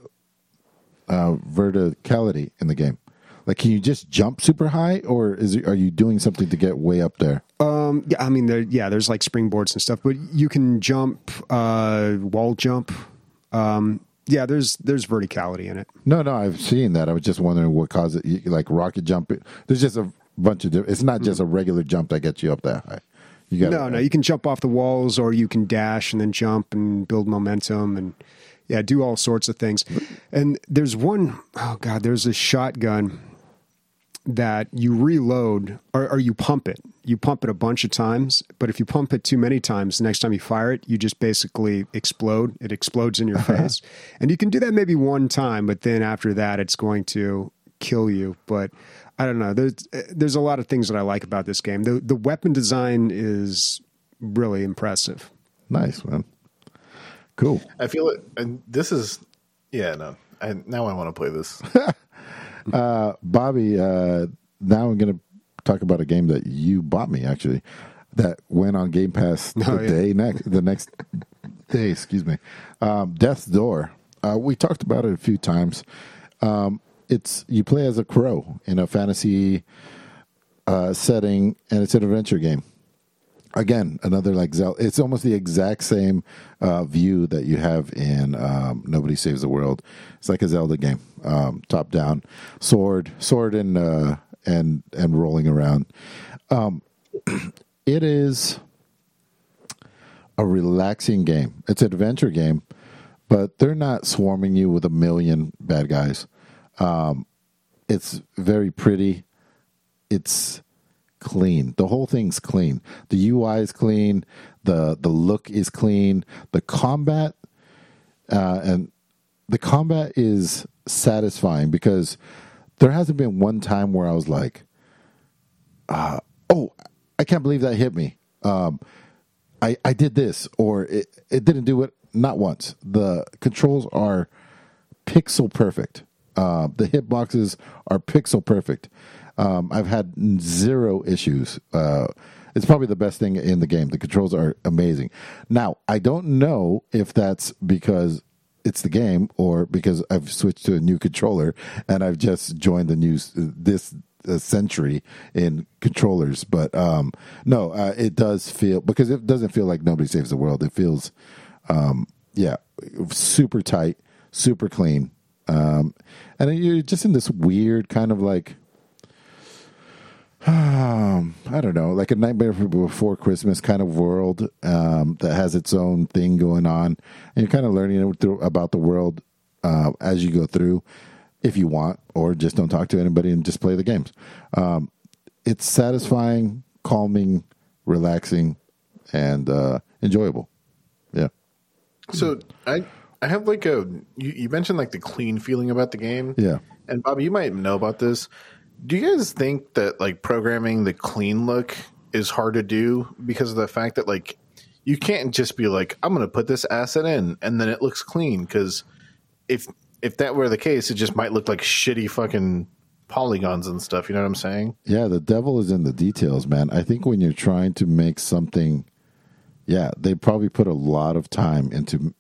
uh, verticality in the game. Like, can you just jump super high, or is it, are you doing something to get way up there? Um, yeah, I mean, there, yeah, there's like springboards and stuff, but you can jump, uh, wall jump. Um, yeah, there's there's verticality in it. No, no, I've seen that. I was just wondering what caused it. Like rocket jump, there's just a bunch of. Different, it's not just a regular jump that gets you up that high. You got No, no, you can jump off the walls, or you can dash and then jump and build momentum, and yeah, do all sorts of things. And there's one, oh god, there's a shotgun that you reload or, or you pump it. You pump it a bunch of times, but if you pump it too many times, the next time you fire it, you just basically explode. It explodes in your uh-huh. face. And you can do that maybe one time, but then after that, it's going to kill you. But I don't know. There's eh, there's a lot of things that I like about this game. The the weapon design is really impressive. Nice man. Cool. I feel it, and this is yeah. No, I, now I want to play this. Uh, Bobby, uh, now I'm going to talk about a game that you bought me actually that went on Game Pass the Oh, yeah. day next the next day. Excuse me. Um, Death's Door. Uh, we talked about it a few times. Um, it's you play as a crow in a fantasy uh, setting, and it's an adventure game. Again, another like Zelda. It's almost the exact same uh, view that you have in um, Nobody Saves the World. It's like a Zelda game, um, top down, sword, sword, and uh, and and rolling around. Um, it is a relaxing game. It's an adventure game, but they're not swarming you with a million bad guys. Um, it's very pretty. It's clean. The whole thing's clean. The UI is clean. the The look is clean. The combat uh, and the combat is satisfying because there hasn't been one time where I was like, uh, "Oh, I can't believe that hit me." Um, I I did this or it it didn't do it. Not once. The controls are pixel perfect. Uh, the hitboxes are pixel perfect. Um, I've had zero issues. Uh, it's probably the best thing in the game. The controls are amazing. Now, I don't know if that's because it's the game or because I've switched to a new controller and I've just joined the new this uh, century in controllers. But um, no, uh, it does feel because it doesn't feel like nobody saves the world. It feels, um, yeah, super tight, super clean, um, and you're just in this weird kind of like um, I don't know, like a Nightmare Before Christmas kind of world um, that has its own thing going on, and you're kind of learning through- about the world uh, as you go through, if you want, or just don't talk to anybody and just play the games. Um, it's satisfying, calming, relaxing, and uh, enjoyable. Yeah. So I I have like a you, you mentioned like the clean feeling about the game. Yeah. And Bobby, you might know about this. Do you guys think that like programming the clean look is hard to do because of the fact that like you can't just be like I'm going to put this asset in and then it looks clean because if if that were the case, it just might look like shitty fucking polygons and stuff. You know what I'm saying? Yeah, the devil is in the details, man. I think when you're trying to make something, yeah, they probably put a lot of time into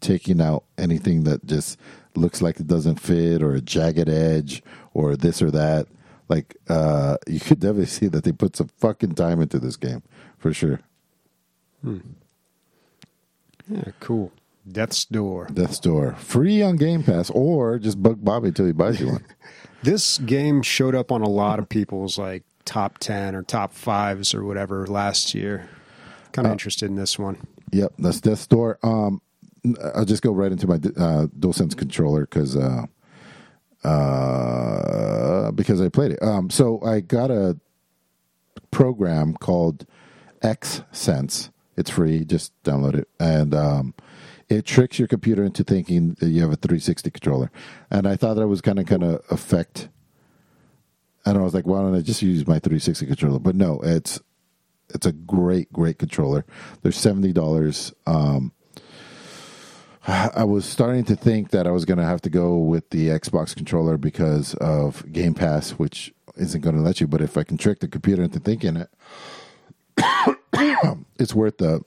taking out anything that just looks like it doesn't fit or a jagged edge or this or that. Like, uh, you could definitely see that they put some fucking time into this game for sure. Yeah, cool. Death's Door. Death's Door, free on Game Pass, or just bug Bobby until he buys you one. This game showed up on a lot of people's like top 10 or top fives or whatever last year. Kind of interested in this one. Yep, that's Death's Door. Um, I'll just go right into my uh, DualSense controller because uh, uh, because I played it. Um, so I got a program called X Sense. It's free. Just download it, and um, it tricks your computer into thinking that you have a 360 controller. And I thought that was kind of kind of affect. And I was like, why don't I just use my 360 controller? But no, it's it's a great, great controller. They're seventy dollars. Um, I was starting to think that I was going to have to go with the Xbox controller because of Game Pass, which isn't going to let you. But if I can trick the computer into thinking it, it's worth the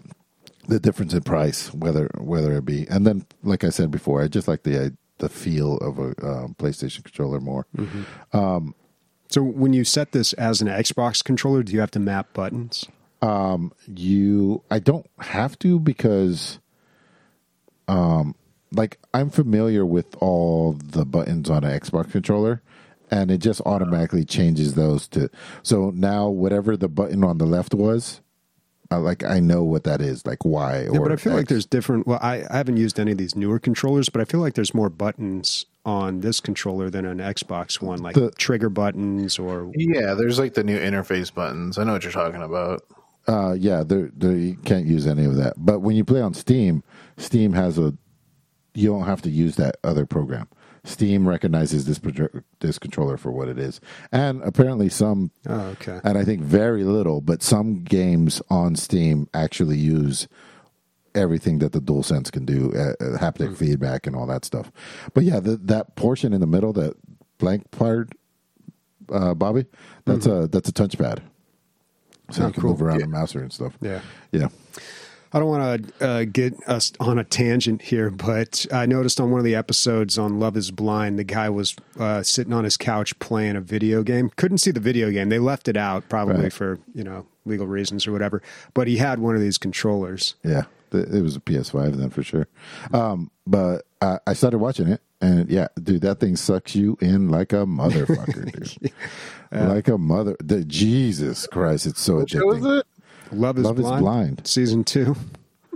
the difference in price, whether whether it be. And then, like I said before, I just like the the feel of a uh, PlayStation controller more. So when you set this as an Xbox controller, do you have to map buttons? Um, you i don't have to because um like i'm familiar with all the buttons on an xbox controller and it just automatically changes those to so now whatever the button on the left was uh, like i know what that is like why. or Yeah, but I feel like there's different. Well, I, I haven't used any of these newer controllers, but I feel like there's more buttons on this controller than an Xbox one, like The- trigger buttons or. Yeah, there's like the new interface buttons. I know what you're talking about. Uh, yeah, they there, you can't use any of that. But when you play on Steam, Steam has a, you don't have to use that other program. Steam recognizes this this controller for what it is, and apparently some, Oh, okay. and I think very little, but some games on Steam actually use everything that the DualSense can do, uh, uh, haptic feedback and all that stuff. But yeah, the, that portion in the middle, that blank part, uh, Bobby, that's a that's a touchpad, so Oh, you can cool. move around the mouse and stuff. Yeah. yeah. I don't want to uh, get us on a tangent here, but I noticed on one of the episodes on Love is Blind, the guy was uh, sitting on his couch playing a video game. Couldn't see the video game. They left it out probably Right. for, you know, legal reasons or whatever. But he had one of these controllers. Yeah, it was a PS5 then for sure. Um, but I, I started watching it, and yeah, dude, that thing sucks you in like a motherfucker, dude. Like a mother. The, Jesus Christ, it's so What show is addicting. It? Love is, Love is blind, Blind. Season two.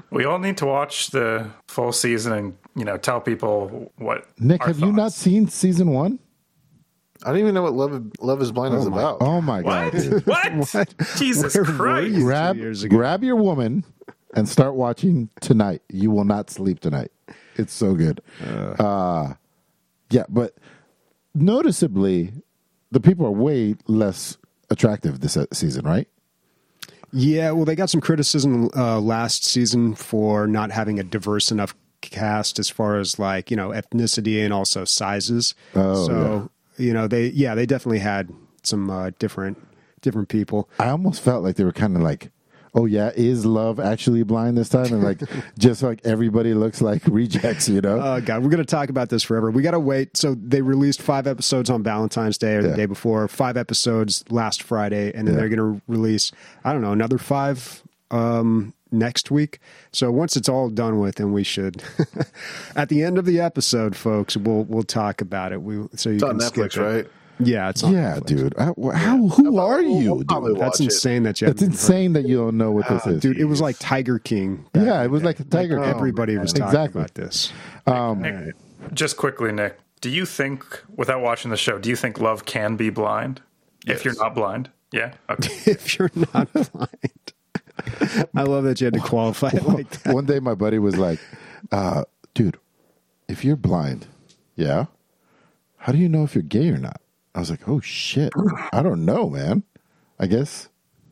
We all need to watch the full season and you know tell people what. Nick, our have you not seen season one? I don't even know what Love Love Is Blind is Oh my- about. Oh my god, What? what? Jesus Where Christ! grab years ago. grab your woman and start watching tonight. You will not sleep tonight. It's so good. Uh, yeah, but noticeably, the people are way less attractive this uh, season, right? Yeah, well, they got some criticism uh, last season for not having a diverse enough cast as far as like you know ethnicity and also sizes. Oh, so you know they yeah they definitely had some uh, different different people. I almost felt like they were kind of like, oh yeah, is love actually blind this time? And like, just like everybody looks like rejects, you know? Oh god, we're gonna talk about this forever. We gotta wait. So they released five episodes on Valentine's Day or the day before, five episodes last Friday, and then Yeah. they're gonna release I don't know another five um, next week. So once it's all done with, and we should at the end of the episode, folks, we'll we'll talk about it. We so you It's can on skip Netflix, it. right? Yeah, it's on yeah, Netflix. dude. I, how? Who are we'll- you, we'll probably dude? watch That's it. insane that you. That's haven't insane that you don't know what this heard- is, Dude, it was like Tiger King. Yeah, it was the like day. a Tiger King. Everybody was talking Exactly. about this. Nick, just quickly, Nick, do you think, without watching the show, do you think love can be blind? If you're not blind, yeah. Okay. if you're not blind. I love that you had to qualify it like that. One day, my buddy was like, uh, "Dude, if you're blind, yeah, how do you know if you're gay or not?" I was like, "Oh shit, I don't know, man. I guess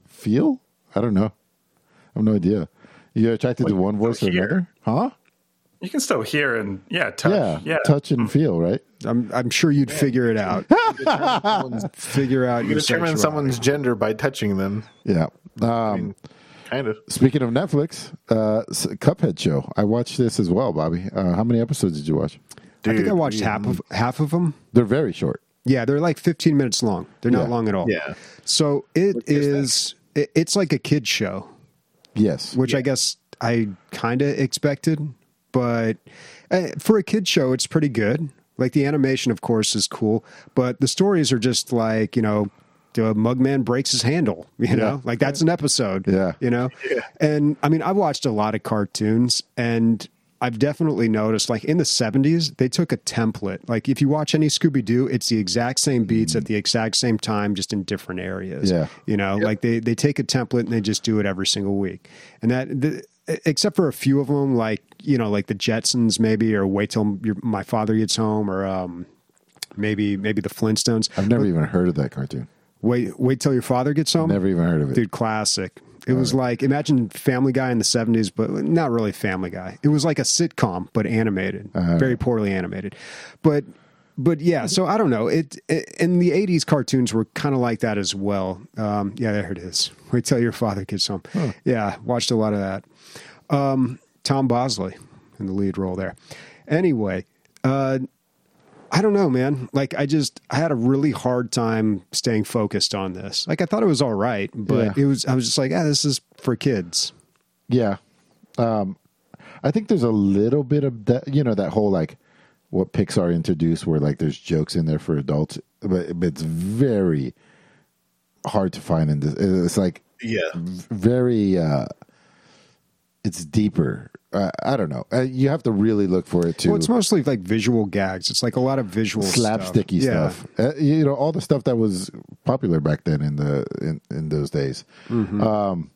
feel. I don't know. I have no idea. You're attracted to one voice or another, huh? You can still hear and yeah, touch. Yeah, Yeah, touch and feel, right? I'm I'm sure you'd figure it out. figure out You your determine sexuality. someone's gender by touching them. Yeah. Um, Kind of. Speaking of Netflix, uh, Cuphead show. I watched this as well, Bobby. Uh, how many episodes did you watch? I think I watched half of half of them. They're very short. Yeah, they're like 15 minutes long. They're not Yeah. long at all. Yeah. So it is is. It, it's like a kid show, Yes. which I guess I kind of expected, but uh, for a kid show, it's pretty good. Like the animation, of course, is cool, but the stories are just like you know, the Mugman breaks his handle. You know, like that's an episode. Yeah. you know, and I mean, I've watched a lot of cartoons, and I've definitely noticed, like in the '70s, they took a template. Like if you watch any Scooby Doo, it's the exact same beats at the exact same time, just in different areas. Yeah. you know, like they they take a template and they just do it every single week, and that. The, Except for a few of them, like you know, like the Jetsons, maybe, or wait till your, my father gets home, or um, maybe maybe the Flintstones. I've never even heard of that cartoon. Wait, wait till your father gets home. Never even heard of it. Dude, classic. It was like imagine Family Guy in the seventies, but not really Family Guy. It was like a sitcom, but animated, very poorly animated. But but yeah, so I don't know. It, it in the eighties cartoons were kind of like that as well. Um, yeah, there it is. Wait till your father gets home. Yeah, watched a lot of that. Um, Tom Bosley in the lead role there. Anyway, uh, I don't know, man. Like I just I had a really hard time staying focused on this. Like I thought it was all right, but Yeah. it was I was just like, ah, this is for kids. Yeah. Um, I think there's a little bit of that, you know, that whole like what Pixar introduced where like there's jokes in there for adults, but, but it's very hard to find in this. It's like Yeah. very, uh, it's deeper. Uh, I don't know. Uh, you have to really look for it too. Well, it's mostly like visual gags. It's like a lot of visual slapsticky stuff. Yeah. stuff. Uh, you know, all the stuff that was popular back then in the in, in those days. Mm-hmm. Um,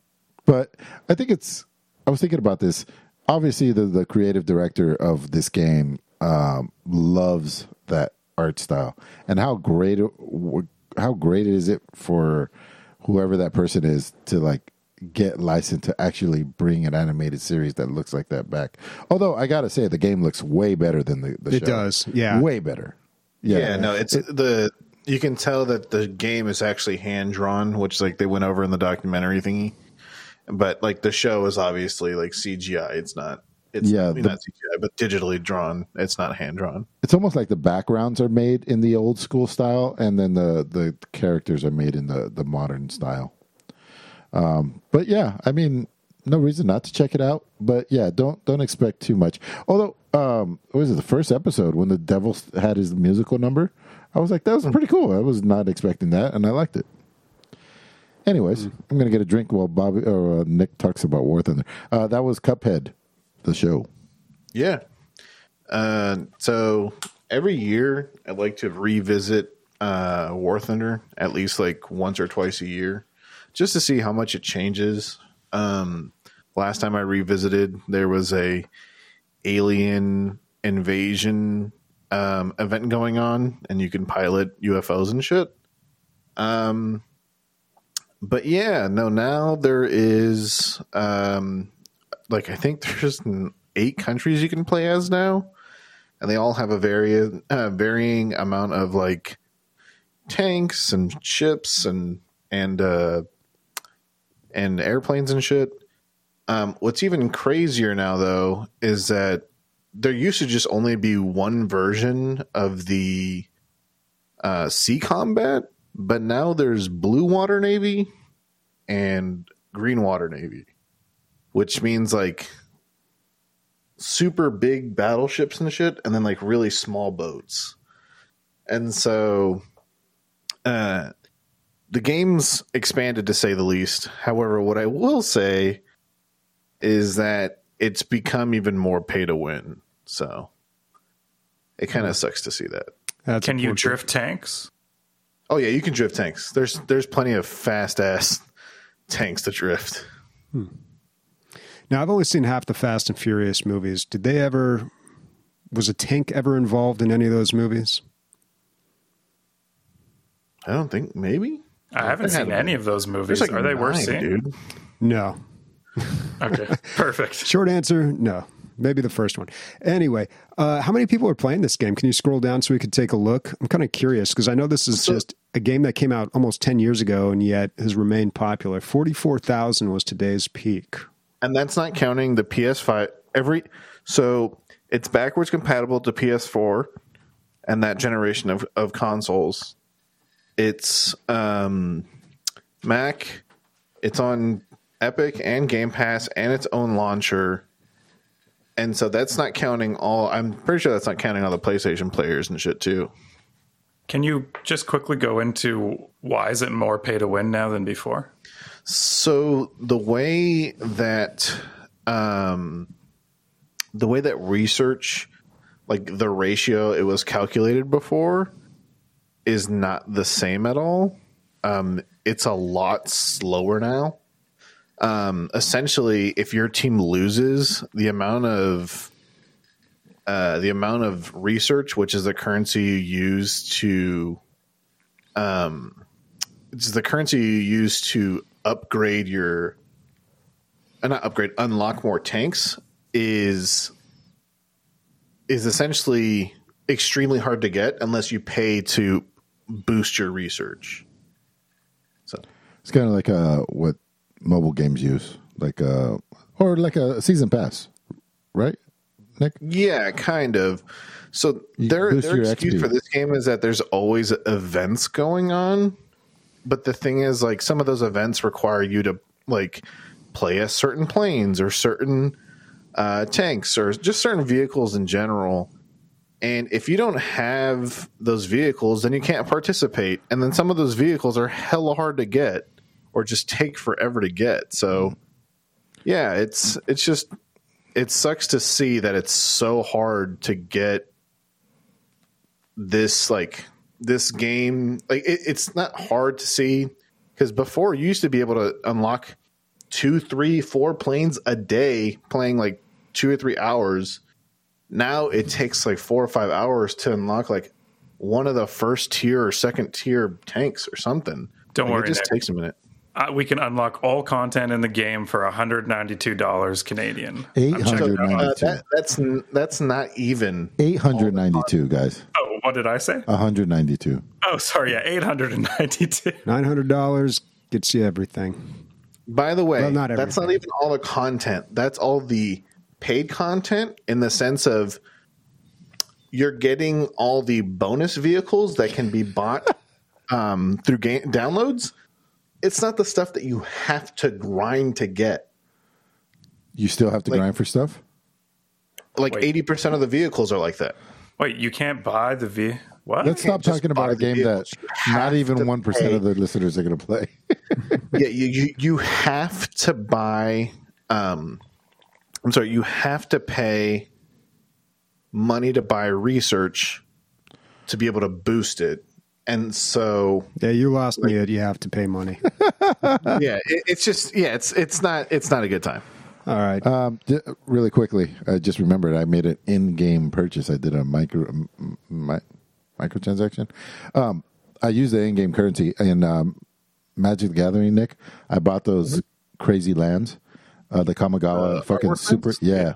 but I think it's. I was thinking about this. Obviously, the the creative director of this game, um, loves that art style, and how great how great is it for whoever that person is to like get licensed to actually bring an animated series that looks like that back. Although I gotta say, the game looks way better than the, the It show. does, yeah. way better. Yeah, Yeah, no, it's the you can tell that the game is actually hand drawn, which like they went over in the documentary thingy. But like the show is obviously like CGI. It's not. It's Yeah, the- not CGI, but digitally drawn. It's not hand drawn. it's almost like the backgrounds are made in the old school style, and then the the characters are made in the the modern style. Um, but yeah, I mean, no reason not to check it out. But yeah, don't don't expect too much. Although, um, what was it the first episode when the devil had his musical number? I was like, that was pretty cool. I was not expecting that, and I liked it. Anyways, I'm gonna get a drink while Bobby or uh, Nick talks about War Thunder. Uh, that was Cuphead, the show. Yeah. Uh, so every year I like to revisit uh, War Thunder at least like once or twice a year, just to see how much it changes. Um, last time I revisited, there was a alien invasion um, event going on, and you can pilot UFOs and shit. Um, but yeah, no, now there is um, like I think there's eight countries you can play as now, and they all have a vari- uh, varying amount of like tanks and ships and and uh, and airplanes and shit. Um, what's even crazier now, though, is that there used to just only be one version of the uh, sea combat, but now there's blue water navy and green water navy, which means like super big battleships and shit, and then like really small boats. And so, uh, the game's expanded to say the least. However, what I will say is that it's become even more pay to win. So it kind of hmm. sucks to see that. That's Can you unfortunate. drift tanks? Oh yeah, you can drift tanks. There's there's plenty of fast ass tanks to drift. Hmm. Now, I've only seen half the Fast and Furious movies. Did they ever? Was a tank ever involved in any of those movies? I don't think maybe. I haven't seen any of those movies. like Are they worth seeing? dude? No. Okay, perfect. Short answer: No. Maybe the first one. Anyway, uh, how many people are playing this game? Can you scroll down so we could take a look? I'm kind of curious because I know this is So- just a game that came out almost 10 years ago and yet has remained popular. 44,000 was today's peak. and that's not counting the PS5. Every so it's backwards compatible to PS4 and that generation of, of consoles. It's um, Mac. It's on Epic and Game Pass and its own launcher. And so that's not counting all. I'm pretty sure that's not counting all the PlayStation players and shit too. Can you just quickly go into why is it more pay to win now than before? So the way that um, the way that research, like the ratio it was calculated before, is not the same at all. Um, it's a lot slower now. Um, essentially, if your team loses, the amount of uh, the amount of research, which is the currency you use to it's the currency you use to upgrade your uh, not upgrade unlock more tanks is is essentially extremely hard to get unless you pay to boost your research so It's kind of like uh, what mobile games use, like uh, or like a season pass, right? Nick, yeah kind of so You their their excuse XP. for this game is that there's always events going on but the thing is like some of those events require you to like play as certain planes or certain uh, tanks or just certain vehicles in general and if you don't have those vehicles then you can't participate. And then some of those vehicles are hella hard to get or just take forever to get. So yeah it's it's just it sucks to see that it's so hard to get this like this game. Like it, it's not hard to see because before you used to be able to unlock two three four planes a day playing like two or three hours Now it takes like four or five hours to unlock like one of the first tier or second tier tanks or something. Don't Like, worry, it just Nick. takes a minute. Uh, we can unlock all content in the game for $192 Canadian. Eight I'm checking hundred it out. Uh, that, that's that's not even. Eight hundred ninety-two, guys. Oh, what did I say? One hundred ninety-two. Oh, sorry. Yeah, 892. Nine hundred dollars gets you everything. By the way, Well, not that's not even all the content. That's all the paid content in the sense of you're getting all the bonus vehicles that can be bought um, through game downloads. It's not the stuff that you have to grind to get. You still have to Like- grind for stuff. Like eighty percent of the vehicles are like that. Wait, you can't buy the V. What? Let's stop talking about a game that vehicles. You not even one percent of the listeners are going to play. yeah, you, you you have to buy. Um, I'm sorry, you have to pay money to buy research to be able to boost it, and so Yeah, you lost me at you have to pay money. yeah, it, it's just yeah, it's it's not it's not a good time. All right. Um, j- really quickly, I just remembered I made an in-game purchase. I did a micro m- m- microtransaction. Um, I used the in-game currency in um, Magic the Gathering. Nick, I bought those crazy lands, uh, the Kamigawa Uh, fucking super. lands? Yeah.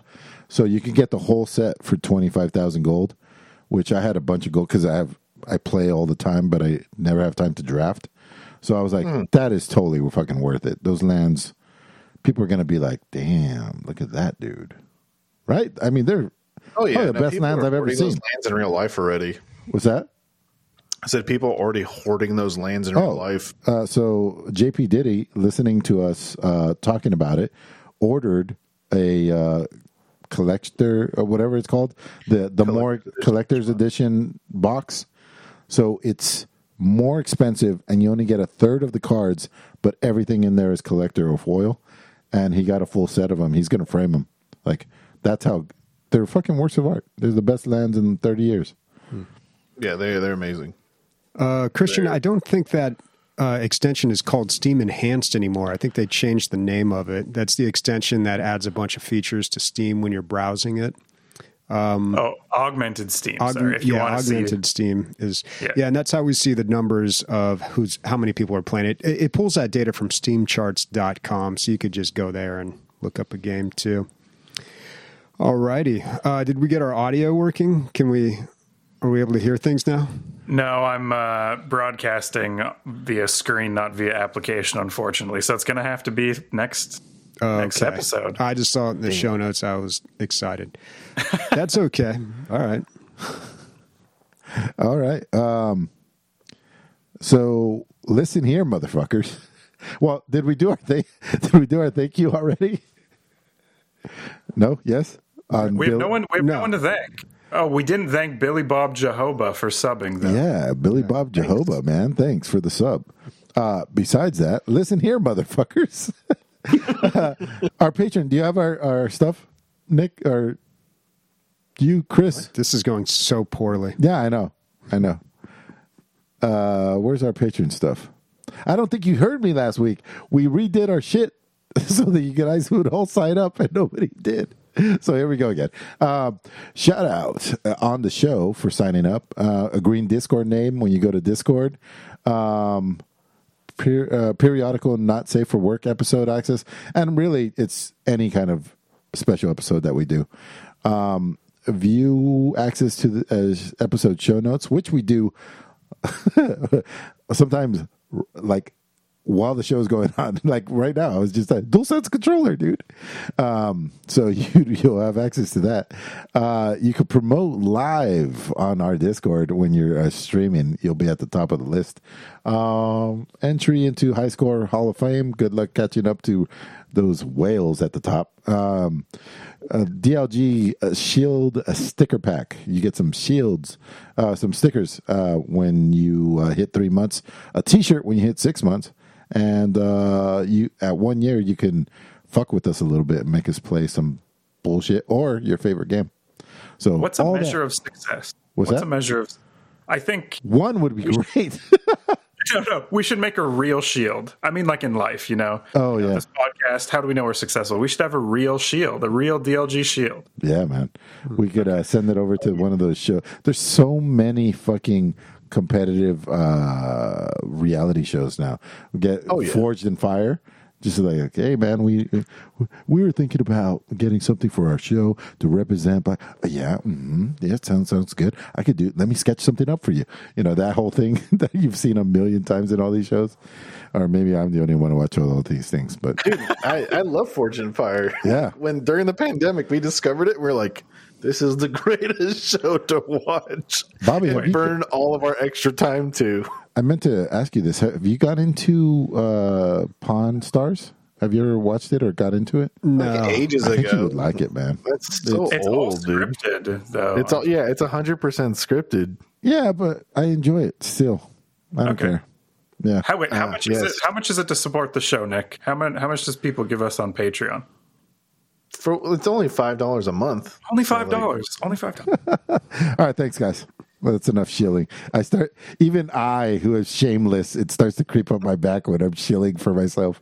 so you can get the whole set for twenty five thousand gold, which I had a bunch of gold because I have I play all the time, but I never have time to draft. So I was like, Hmm. that is totally fucking worth it. Those lands people are going to be like, "Damn, look at that dude!" Right? I mean, they're Oh yeah, the no, best lands I've ever seen. Lands in real life already. What's that? I said people are already hoarding those lands in Oh. real life. Uh, so JP Diddy, listening to us uh, talking about it, ordered a uh, collector or whatever it's called, the the more Collector's edition. collector's edition box. So it's more expensive, and you only get a third of the cards, but everything in there is collector or foil. And he got a full set of them. He's going to frame them. Like that's how they're fucking works of art. They're the best lands in thirty years. Yeah, they they're amazing. Uh, Christian, I don't think that uh, extension is called Steam Enhanced anymore. I think they changed the name of it. That's the extension that adds a bunch of features to Steam when you're browsing it. oh, augmented Steam. Aug- sorry, if you yeah, want to see augmented Steam is yeah. Yeah. and that's how we see the numbers of who's how many people are playing it. It, it pulls that data from SteamCharts.com, so you could just go there and look up a game too. Alrighty, uh, did we get our audio working? Can we? Are we able to hear things now? No, I'm uh, broadcasting via screen, not via application, unfortunately. So it's going to have to be next next Okay. episode. I just saw it in the show notes. I was excited. That's okay. All right. All right. Um, so listen here, motherfuckers. Well, did we do our thing? Did we do our thank you already? No. Yes. On We have Bill- no one. We have no. No. one to thank. Oh, we didn't thank Billy Bob Jehovah for subbing. Though. Yeah, Billy Bob Jehovah, man. Thanks for the sub. Uh, besides that, listen here, motherfuckers. our patron, do you have our, our stuff, Nick? Or you, Chris? This is going so poorly. Yeah, I know. I know. Uh, where's our patron stuff? I don't think you heard me last week. We redid our shit so that you guys would all sign up, and nobody did. So here we go again. Uh, shout out uh, on the show for signing up. Uh, a green Discord name when you go to Discord. Um, per, uh, periodical not safe for work episode access, and really, it's any kind of special episode that we do. Um, view access to the uh, episode show notes, which we do sometimes, like while the show is going on. Like right now, I was just a dual sense controller, dude. Um, so you you'll have access to that. Uh, you could promote live on our Discord when you're uh, streaming. You'll be at the top of the list. Um, entry into High Score Hall of Fame. Good luck catching up to those whales at the top. Um, uh, DLG uh, Shield sticker pack. You get some shields, uh, some stickers uh, when you uh, hit three months. A T-shirt when you hit six months, and uh, you at one year you can fuck with us a little bit and make us play some bullshit or your favorite game. So What's a all that- measure of success? What's What's a measure of? I think One would be great. No, no. We should make a real shield. I mean, like in life, you know. Oh, yeah. This podcast. How do we know we're successful? We should have a real shield, a real DLG shield. Yeah, man. We could uh, send it over to one of those shows. There's so many fucking competitive uh, reality shows now. We get Oh, yeah. Forged in Fire. Just like, hey, man, we we were thinking about getting something for our show to represent. Black. Uh, yeah, mm yeah, sounds sounds good. I could do. Let me sketch something up for you. You know that whole thing that you've seen a million times in all these shows, or maybe I'm the only one to watch all these things. But I, I love Forged in Fire. Yeah. When during the pandemic we discovered it, we're like, this is the greatest show to watch. Bobby, have and you- burn all of our extra time to. I meant to ask you this. Have you got into uh, Pawn Stars? Have you ever watched it or got into it? No. Like ages I think you ago. would like it, man. That's so It's all old, dude. scripted, though. It's all yeah. It's hundred percent scripted. Yeah, but I enjoy it still. I don't Okay. care. Yeah. How, wait, how Ah, much is it? How much is it to support the show, Nick? How much? How much does people give us on Patreon? For it's only five dollars a month. Only So, five like, dollars. Only five dollars. All right, thanks, guys. Well, that's enough shilling. I start even I, who is shameless, it starts to creep up my back when I'm shilling for myself.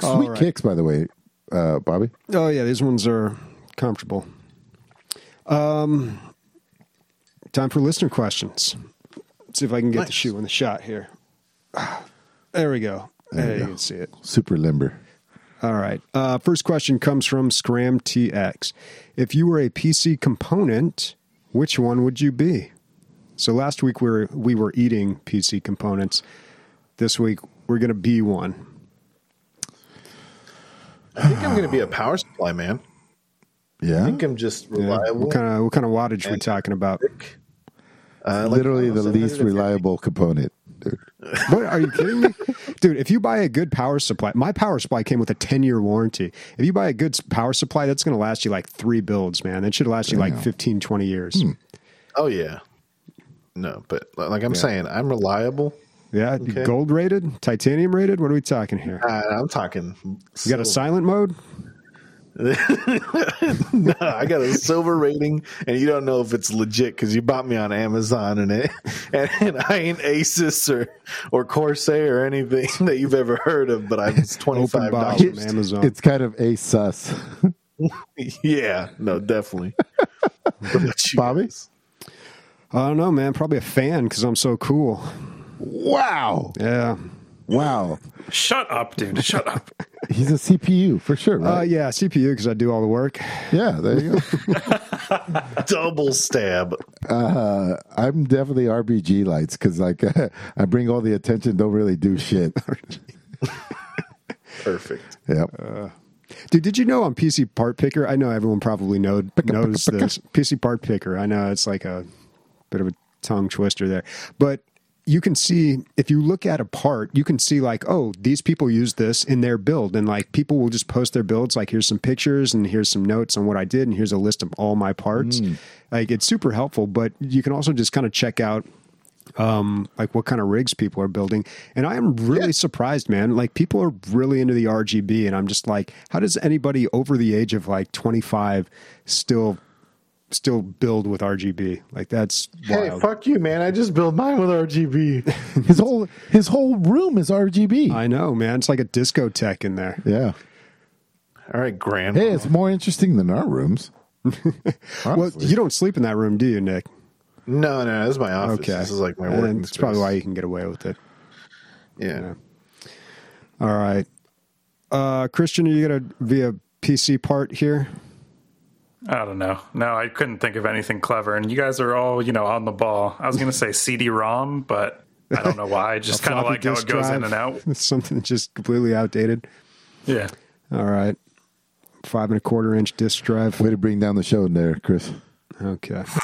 Sweet right. kicks, by the way, uh, Bobby. Oh yeah, these ones are comfortable. Um, time for listener questions. Let's see if I can get the shoe in the shot here. There we go. There, you you go. can see it. Super limber. All right. Uh, first question comes from Scram TX. If you were a PC component, which one would you be? So last week we were we were eating PC components. This week we're going to be one. I think I'm going to be a power supply man. Yeah, I think I'm just Yeah. reliable. What kind of what kind of wattage we And- talking about? Uh, like Literally the least reliable component. Dude. What are you kidding me, dude? If you buy a good power supply, my power supply came with a ten year warranty. If you buy a good power supply, that's going to last you like three builds, man. That should last you like 15, 20 years. Oh yeah. No, but like I'm saying, I'm reliable. Yeah, Okay. gold rated, titanium rated. What are we talking here? Uh, I'm talking. You got a silent mode? no, I got a silver rating, and you don't know if it's legit because you bought me on Amazon, and it, and, and I ain't Asus or or Corsair or anything that you've ever heard of. But I was twenty Open five dollars. from Amazon. It's kind of a sus. Yeah, no, definitely. What about you Bobby? guys? I don't know, man. Probably a fan because I'm so cool. Wow. Yeah. Wow. Shut up, dude. Shut up. He's a CPU for sure, Uh, right? yeah, CPU because I do all the work. yeah, there you go. Double stab. Uh, I'm definitely RBG lights because like I bring all the attention, don't really do shit. Perfect. yep. Dude, did you know on PC Part Picker? I know everyone probably know, knows this. PC Part Picker. I know it's like a bit of a tongue twister there, but you can see if you look at a part, you can see like, oh, these people use this in their build, and like people will just post their builds. Like, here's some pictures, and here's some notes on what I did, and here's a list of all my parts. Like, it's super helpful, but you can also just kind of check out um, like what kind of rigs people are building. And I am really surprised, man. Like people are really into the RGB, and I'm just like, how does anybody over the age of like 25 still still build with RGB? Like that's Hey, fuck you, man! I just build mine with RGB. His whole his whole room is RGB. I know, man. It's like a discotheque in there. yeah. All right, grandma. Hey, it's more interesting than our rooms. Well, you don't sleep in that room, do you, Nick? no, no, this is my office. Okay, This is like my And working. It's probably why you can get away with it. Yeah. All right, uh, Christian, are you gonna be a PC part here? I don't know. No, I couldn't think of anything clever. And you guys are all, you know, on the ball. I was going to say CD-ROM, but I don't know why. I just kind of like how it goes in and out. It's something just completely outdated. Yeah. All right. Five and a quarter inch disk drive. Way to bring down the show there, Chris. Okay.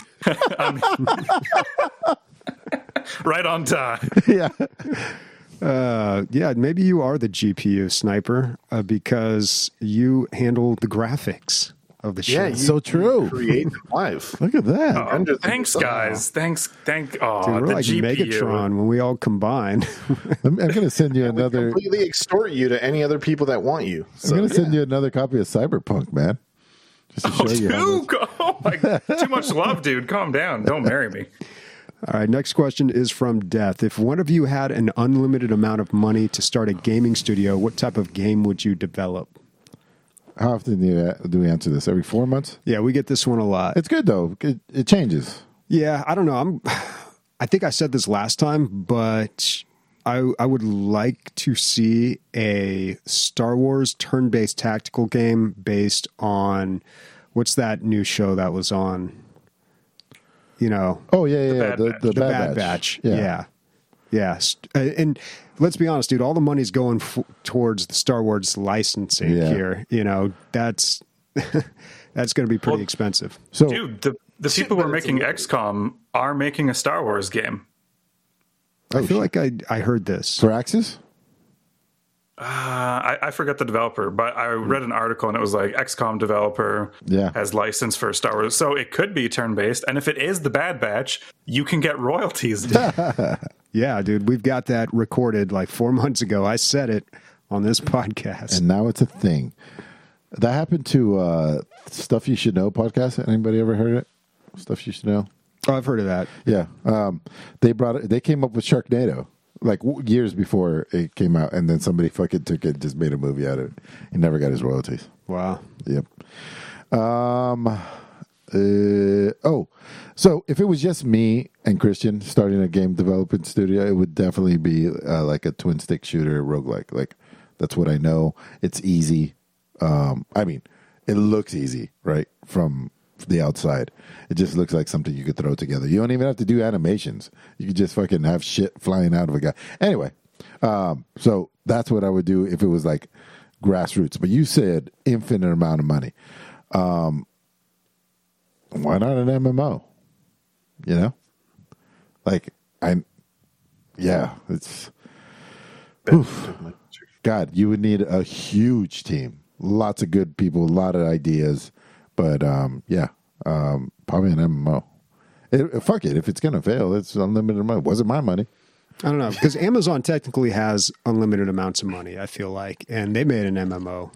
Right on time. yeah. Uh, yeah, maybe you are the GPU sniper uh, because you handle the graphics of the show. Yeah, you, So true. Create life. Look at that. Under oh, Thanks, sun. guys. Thanks. Thank. Oh, Dude, we're the like GPU. Megatron when we all combine. I'm, I'm going to send you another. completely extort you to any other people that want you. I'm going to send you another copy of Cyberpunk, man. Just to oh, show you how Dude, oh my, too much love, dude. Calm down. Don't marry me. All right, next question is from Death. If one of you had an unlimited amount of money to start a gaming studio, what type of game would you develop? How often do, you, do we answer this? Every four months? Yeah, we get this one a lot. It's good though. It, it changes. Yeah, I don't know. I'm. I think I said this last time, but I I would like to see a Star Wars turn-based tactical game based on what's that new show that was on? You know, Oh yeah, yeah, yeah. Bad The, Batch. the, the Bad, Bad Batch. Batch. Yeah. yeah, St- uh, And let's be honest, dude. All the money's going f- towards the Star Wars licensing Yeah. here. You know, that's that's going to be pretty Well, expensive. So Dude, the the people who are making XCOM are making a Star Wars game. I feel like I I heard this. Firaxis, Uh, I, I forget the developer, but I read an article and it was like XCOM developer Yeah. has license for Star Wars, so it could be turn based. And if it is the Bad Batch, you can get royalties. Yeah, dude, we've got that recorded like four months ago. I said it on this podcast. and now it's a thing. That happened to uh, Stuff You Should Know podcast. Anybody ever heard it? Stuff You Should Know. oh, I've heard of that. Yeah, um, they brought it. They came up with Sharknado like w- years before it came out, and then somebody fucking took it, and just made a movie out of it. He never got his royalties. Wow. Yep. Um. Uh, oh, so if it was just me and Christian starting a game development studio, it would definitely be uh, like a twin stick shooter roguelike. Like that's what I know. It's easy. Um, I mean, it looks easy, right? From the outside, it just looks like something you could throw together. You don't even have to do animations. You could just fucking have shit flying out of a guy. Anyway, um, so that's what I would do if it was like grassroots. But you said infinite amount of money. Um, why not an MMO? You know, like I, yeah, it's God. You would need a huge team, lots of good people, a lot of ideas. But um, yeah, um, probably an MMO. It, fuck it, if it's gonna fail, it's unlimited money. Wasn't my money. I don't know because Amazon technically has unlimited amounts of money. I feel like, and they made an MMO,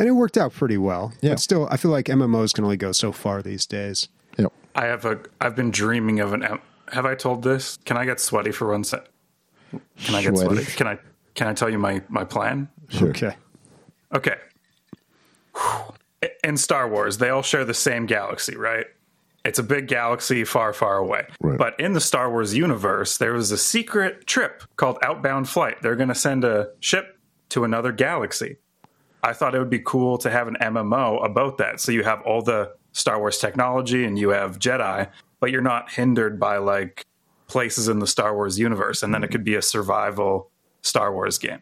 and it worked out pretty well. Yeah. But still, I feel like MMOs can only go so far these days. Yep. I have a. I've been dreaming of an. Have I told this? Can I get sweaty for one sec? Can I get Sweaty? sweaty? Can I? Can I tell you my my plan? Sure. Okay. Okay. In Star Wars, they all share the same galaxy, right? It's a big galaxy far, far away. Right. But in the Star Wars universe, there was a secret trip called Outbound Flight. They're going to send a ship to another galaxy. I thought it would be cool to have an MMO about that. So you have all the Star Wars technology and you have Jedi, but you're not hindered by like places in the Star Wars universe. And then it could be a survival Star Wars game.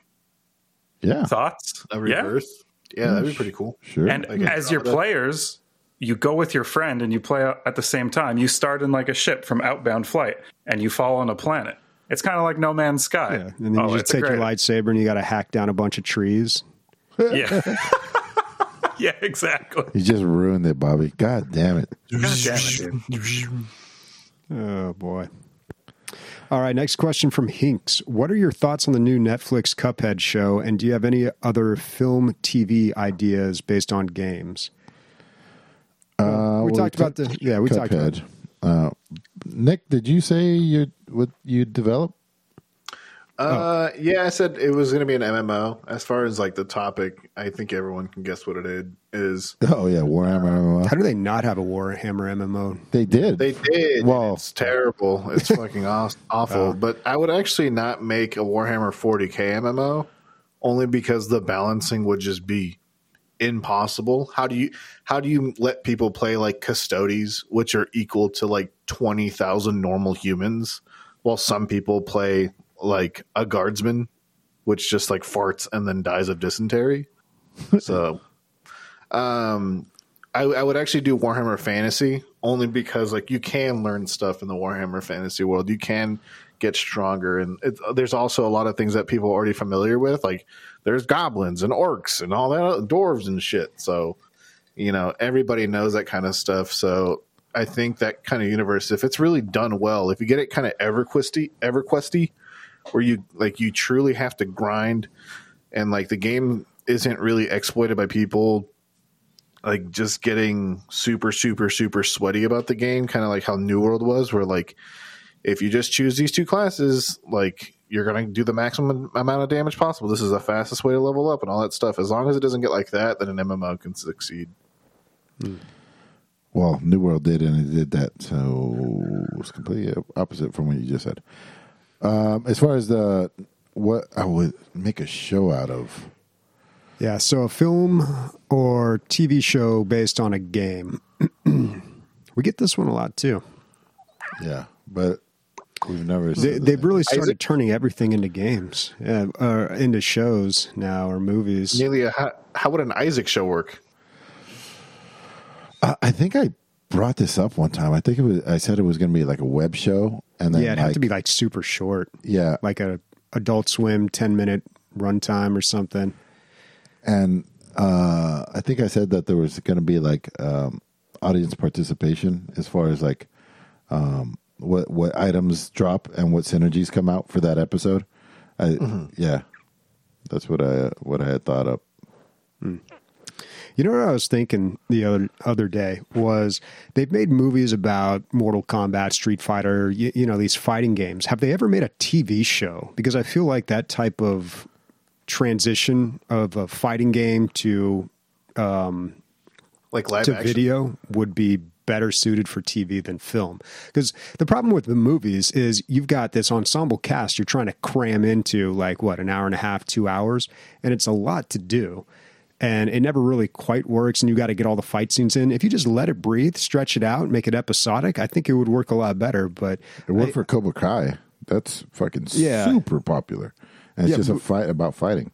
Yeah. Thoughts? A Yeah. Yeah, that'd be pretty cool. Sure. And I as your that. players, you go with your friend and you play at the same time. You start in like a ship from outbound flight and you fall on a planet. It's kind of like No Man's Sky. Yeah, and then Oh, you just it's a take your lightsaber and you got to hack down a bunch of trees. Yeah. yeah, exactly. you just ruined it, Bobby. God damn it. God damn it, dude. Oh boy. All right, next question from Hinks. What are your thoughts on the new Netflix Cuphead show, and do you have any other film TV ideas based on games? Uh, we well, talked about the yeah, we talked about Uh, Nick, did you say you would you developed? Uh, yeah, I said it was going to be an MMO. As far as like the topic, I think everyone can guess what it is- is. Oh yeah, Warhammer. MMO. How do they not have a Warhammer MMO? They did. They did. Well- Well, it's terrible. It's fucking aw- awful. But I would actually not make a Warhammer 40k MMO, only because the balancing would just be impossible. How do you how do you let people play like Custodes, which are equal to like twenty thousand normal humans, while some people play like a guardsman, which just like farts and then dies of dysentery. so um I, I would actually do Warhammer Fantasy only because like you can learn stuff in the Warhammer Fantasy world. You can get stronger, and it, there's also a lot of things that people are already familiar with. Like there's goblins and orcs and all that, dwarves and shit. So you know everybody knows that kind of stuff. So I think that kind of universe, if it's really done well, if you get it kind of EverQuesty, EverQuesty, where you like you truly have to grind, and like the game isn't really exploited by people like just getting super super super sweaty about the game kind of like how new world was where like if you just choose these two classes, like you're going to do the maximum amount of damage possible. This is the fastest way to level up and all that stuff. As long as it doesn't get like that, then an MMO can succeed. Hmm. Well, New World did, and it did that, so it's completely opposite from what you just said. Um, as far as the what I would make a show out of, Yeah, so a film or TV show based on a game. we get this one a lot too. yeah, but we've never. They, said they've really started Isaac? turning everything into games, yeah, or into shows now or movies. Nelia, how, how would an Isaac show work? I, I think I brought this up one time. I think it was. I said it was going to be like a web show, and then Yeah, it'd like, have to be like super short, yeah, like a Adult Swim ten minute runtime or something. and uh, I think I said that there was going to be like um, audience participation as far as like um, what what items drop and what synergies come out for that episode. I, Yeah, that's what I what I had thought up. You know what I was thinking the other other day was they've made movies about Mortal Kombat, Street Fighter, you, you know these fighting games. Have they ever made a TV show? Because I feel like that type of transition of a fighting game to um, Like live to action? video would be better suited for TV than film. Because the problem with the movies is you've got this ensemble cast you're trying to cram into like what an hour and a half, two hours, and it's a lot to do. And it never really quite works, and you got to get all the fight scenes in. If you just let it breathe, stretch it out, make it episodic, I think it would work a lot better. But It worked for Cobra Kai. That's fucking Yeah. super popular, and it's Yeah, just a fight about fighting.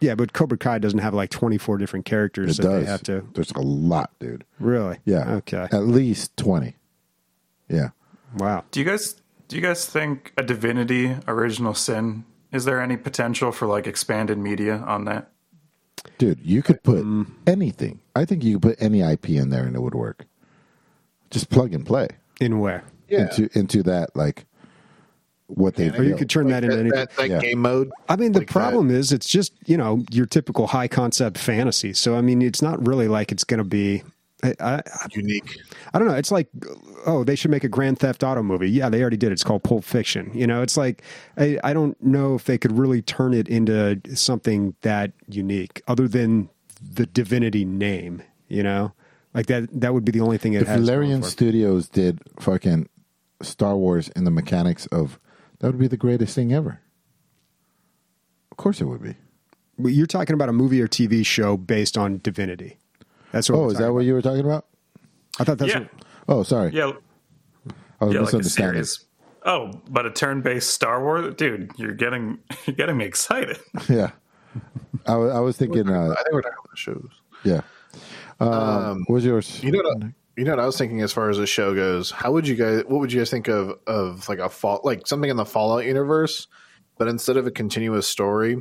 yeah, but Cobra Kai doesn't have like 24 different characters It that does. they have to. There's a lot, dude. Really? Yeah. Okay. At least twenty. Yeah. Wow. Do you guys do you guys think a Divinity Original Sin is there any potential for like expanded media on that? Dude, you could put Mm. anything. I think you could put any IP in there and it would work. Just plug and play In where? Yeah. into into that like what they. Or you could turn that into that, anything. that, that Yeah. game mode. I mean, the like problem is it's just you know your typical high concept fantasy. So I mean, it's not really like it's going to be. I, I unique. I don't know. It's like oh, they should make a Grand Theft Auto movie. Yeah, they already did. It's called Pulp Fiction. You know, it's like I, I don't know if they could really turn it into something that unique, other than the Divinity name. You know, like that. That would be the only thing it If has. going Larian. Studios did fucking Star Wars in the mechanics of that would be the greatest thing ever. Of course, it would be. But You're talking about a movie or TV show based on Divinity. That's what. Oh, is talking that what you were talking about? I thought that's yeah, what, Oh, sorry. yeah, I was yeah, like a misunderstanding. series. Oh, but a turn-based Star Wars, dude, you're getting you're getting me excited. yeah. I was, I was thinking, uh, I think we're talking about shows. yeah. Um, what was yours? You know what? I, you know what I was thinking as far as the show goes. How would you guys? What would you guys think of of like a fall like something in the Fallout universe, but instead of a continuous story,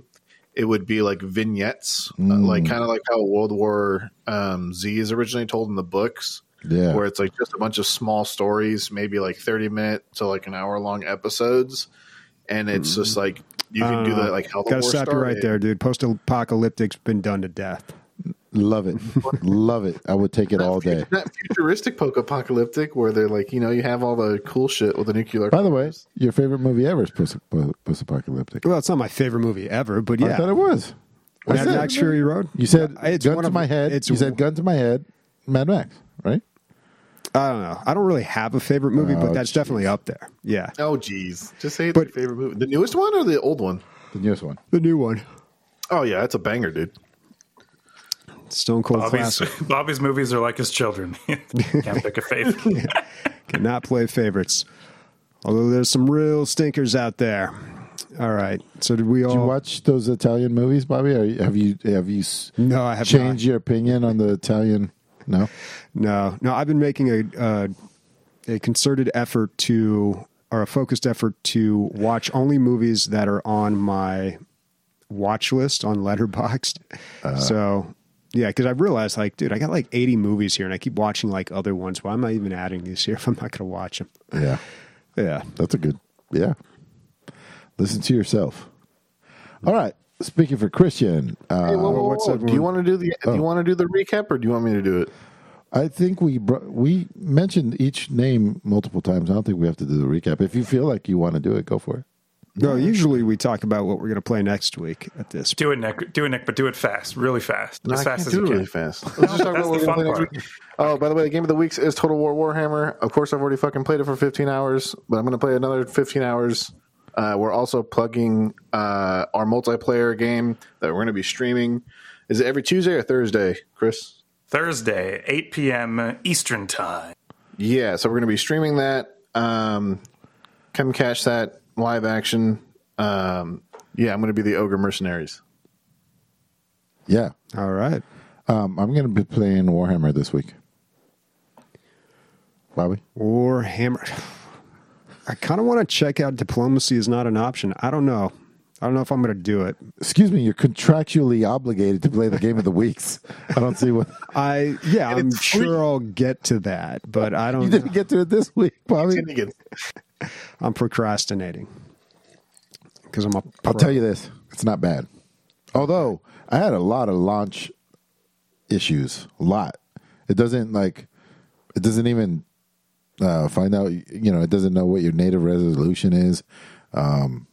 it would be like vignettes, uh, like kind of like how World War um, Z is originally told in the books, yeah. where it's like just a bunch of small stories, maybe like thirty minute to like an hour long episodes, and it's just like you can do that like the Gotta stop you right there, dude. Post apocalyptic's been done to death. Love it. Love it. I would take it all day. Not futuristic poke apocalyptic where they're like, you know, you have all the cool shit with the nuclear. By the way, your favorite movie ever is Post Apocalyptic. Well, it's not my favorite movie ever, but I thought it was. I Mad said- Max Fury Road. You said uh, It's gun one to of- my head. it's- you said gun to my head. Mad Max, right? I don't know. I don't really have a favorite movie, but Oh, that's definitely up there. Yeah, Oh, geez. Just say it's But- your favorite movie. The newest one or the old one? The newest one. the new one, Oh, yeah, it's a banger, dude. Stone Cold Bobby's, classic. Bobby's movies are like his children. Can't pick a favorite. Cannot play favorites. Although there's some real stinkers out there. All right. So did we all? Did you watch those Italian movies, Bobby? Are you, have you have you No, I have changed your opinion on the Italian? No. No, no. I've been making a uh, a concerted effort to, or a focused effort to watch only movies that are on my watch list on Letterboxd. so, yeah, because I realized, like, dude, I got like eighty movies here, and I keep watching like other ones. Why am I even adding these here if I'm not going to watch them? Yeah, Yeah. that's a good. Yeah. Listen to yourself. All right. Speaking for Christian, uh, Hey, whoa, whoa, what's up? Do you want to do the? Do Oh. you want to do the recap, or do you want me to do it? I think we br- we mentioned each name multiple times. I don't think we have to do the recap. If you feel like you want to do it, go for it. No, usually we talk about what we're going to play next week at this. Do it, Nick. Do it, Nick, but do it fast, really fast, No, as I fast can't as do you it can. really fast. Let's just talk That's about what the we're fun gonna play next part. week. Oh, by the way, the game of the weeks is Total War Warhammer. Of course, I've already fucking played it for 15 hours, but I'm going to play another 15 hours. Uh, we're also plugging uh, our multiplayer game that we're going to be streaming. Is it every Tuesday or Thursday, Chris? Thursday, 8 p.m. Eastern Time. Yeah, so we're going to be streaming that. Um, come catch that live action. Um, yeah, I'm going to be the Ogre Mercenaries. Yeah, All right. um, I'm going to be playing Warhammer this week. Bobby, Warhammer. I kind of want to check out diplomacy is not an option. I don't know. I don't know if I'm going to do it. excuse me, you're contractually obligated to play the game of the weeks. I don't see what I yeah, I'm sure I'll get to that, but I don't. You didn't get to it this week, Bobby. I'm procrastinating because I'm a. I'll tell you this: it's not bad. Although I had a lot of launch issues, a lot. It doesn't like, it doesn't even uh, find out. You know, it doesn't know what your native resolution is. Um,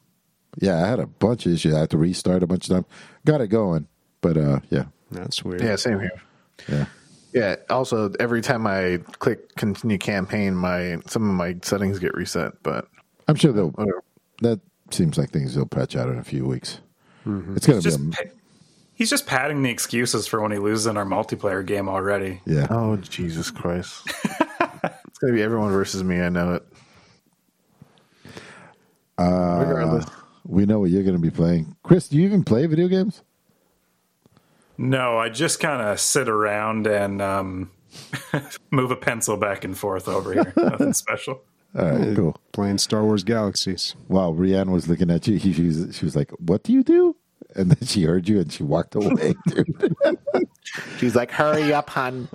yeah, I had a bunch of issues. I had to restart a bunch of times. Got it going, but uh, yeah, That's weird. Yeah, same here. yeah. Yeah. Also, every time I click continue campaign, my some of my settings get reset. But I'm sure they'll. whatever. That seems like things they'll patch out in a few weeks. Mm-hmm. It's gonna be Just a, pa- he's just padding the excuses for when he loses in our multiplayer game already. yeah. Oh Jesus Christ! it's gonna be everyone versus me. I know it. Uh, Regardless, We know what you're going to be playing. Chris, do you even play video games? No, I just kind of sit around and um, move a pencil back and forth over here. Nothing special. All right, cool. Playing Star Wars Galaxies. While Rianne was looking at you, he, she, was, she was like, "What do you do?" And then she heard you and she walked away. Dude. she's like, "Hurry up, hon!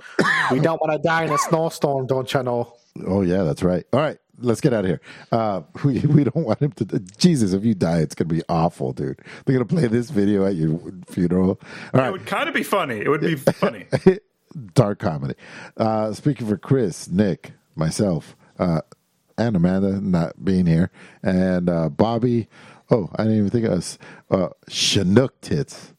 We don't want to die in a snowstorm, don't you know?" oh yeah, that's right. All right, let's get out of here. Uh, we we don't want him to. Jesus, if you die, it's gonna be awful, dude. They're gonna play this video at your funeral. All It right, would kind of be funny. It would be funny. dark comedy. Uh, speaking for Chris, Nick, myself, uh, and Amanda not being here, and uh, Bobby. Oh, I didn't even think of us. Uh, Chinook tits.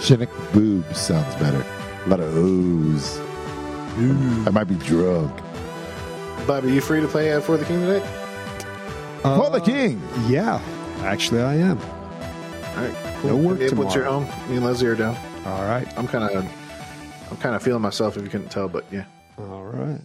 Chinook boobs sounds better. A lot of O's. I might be drunk. Bobby, you free to play uh, for the king today? For the king. Yeah, actually, I am. All right, No work Gabe, what's your tomorrow. home? Me and Leslie are down. All right. I'm kind of, I'm kind of feeling myself if you couldn't tell, but yeah. All right.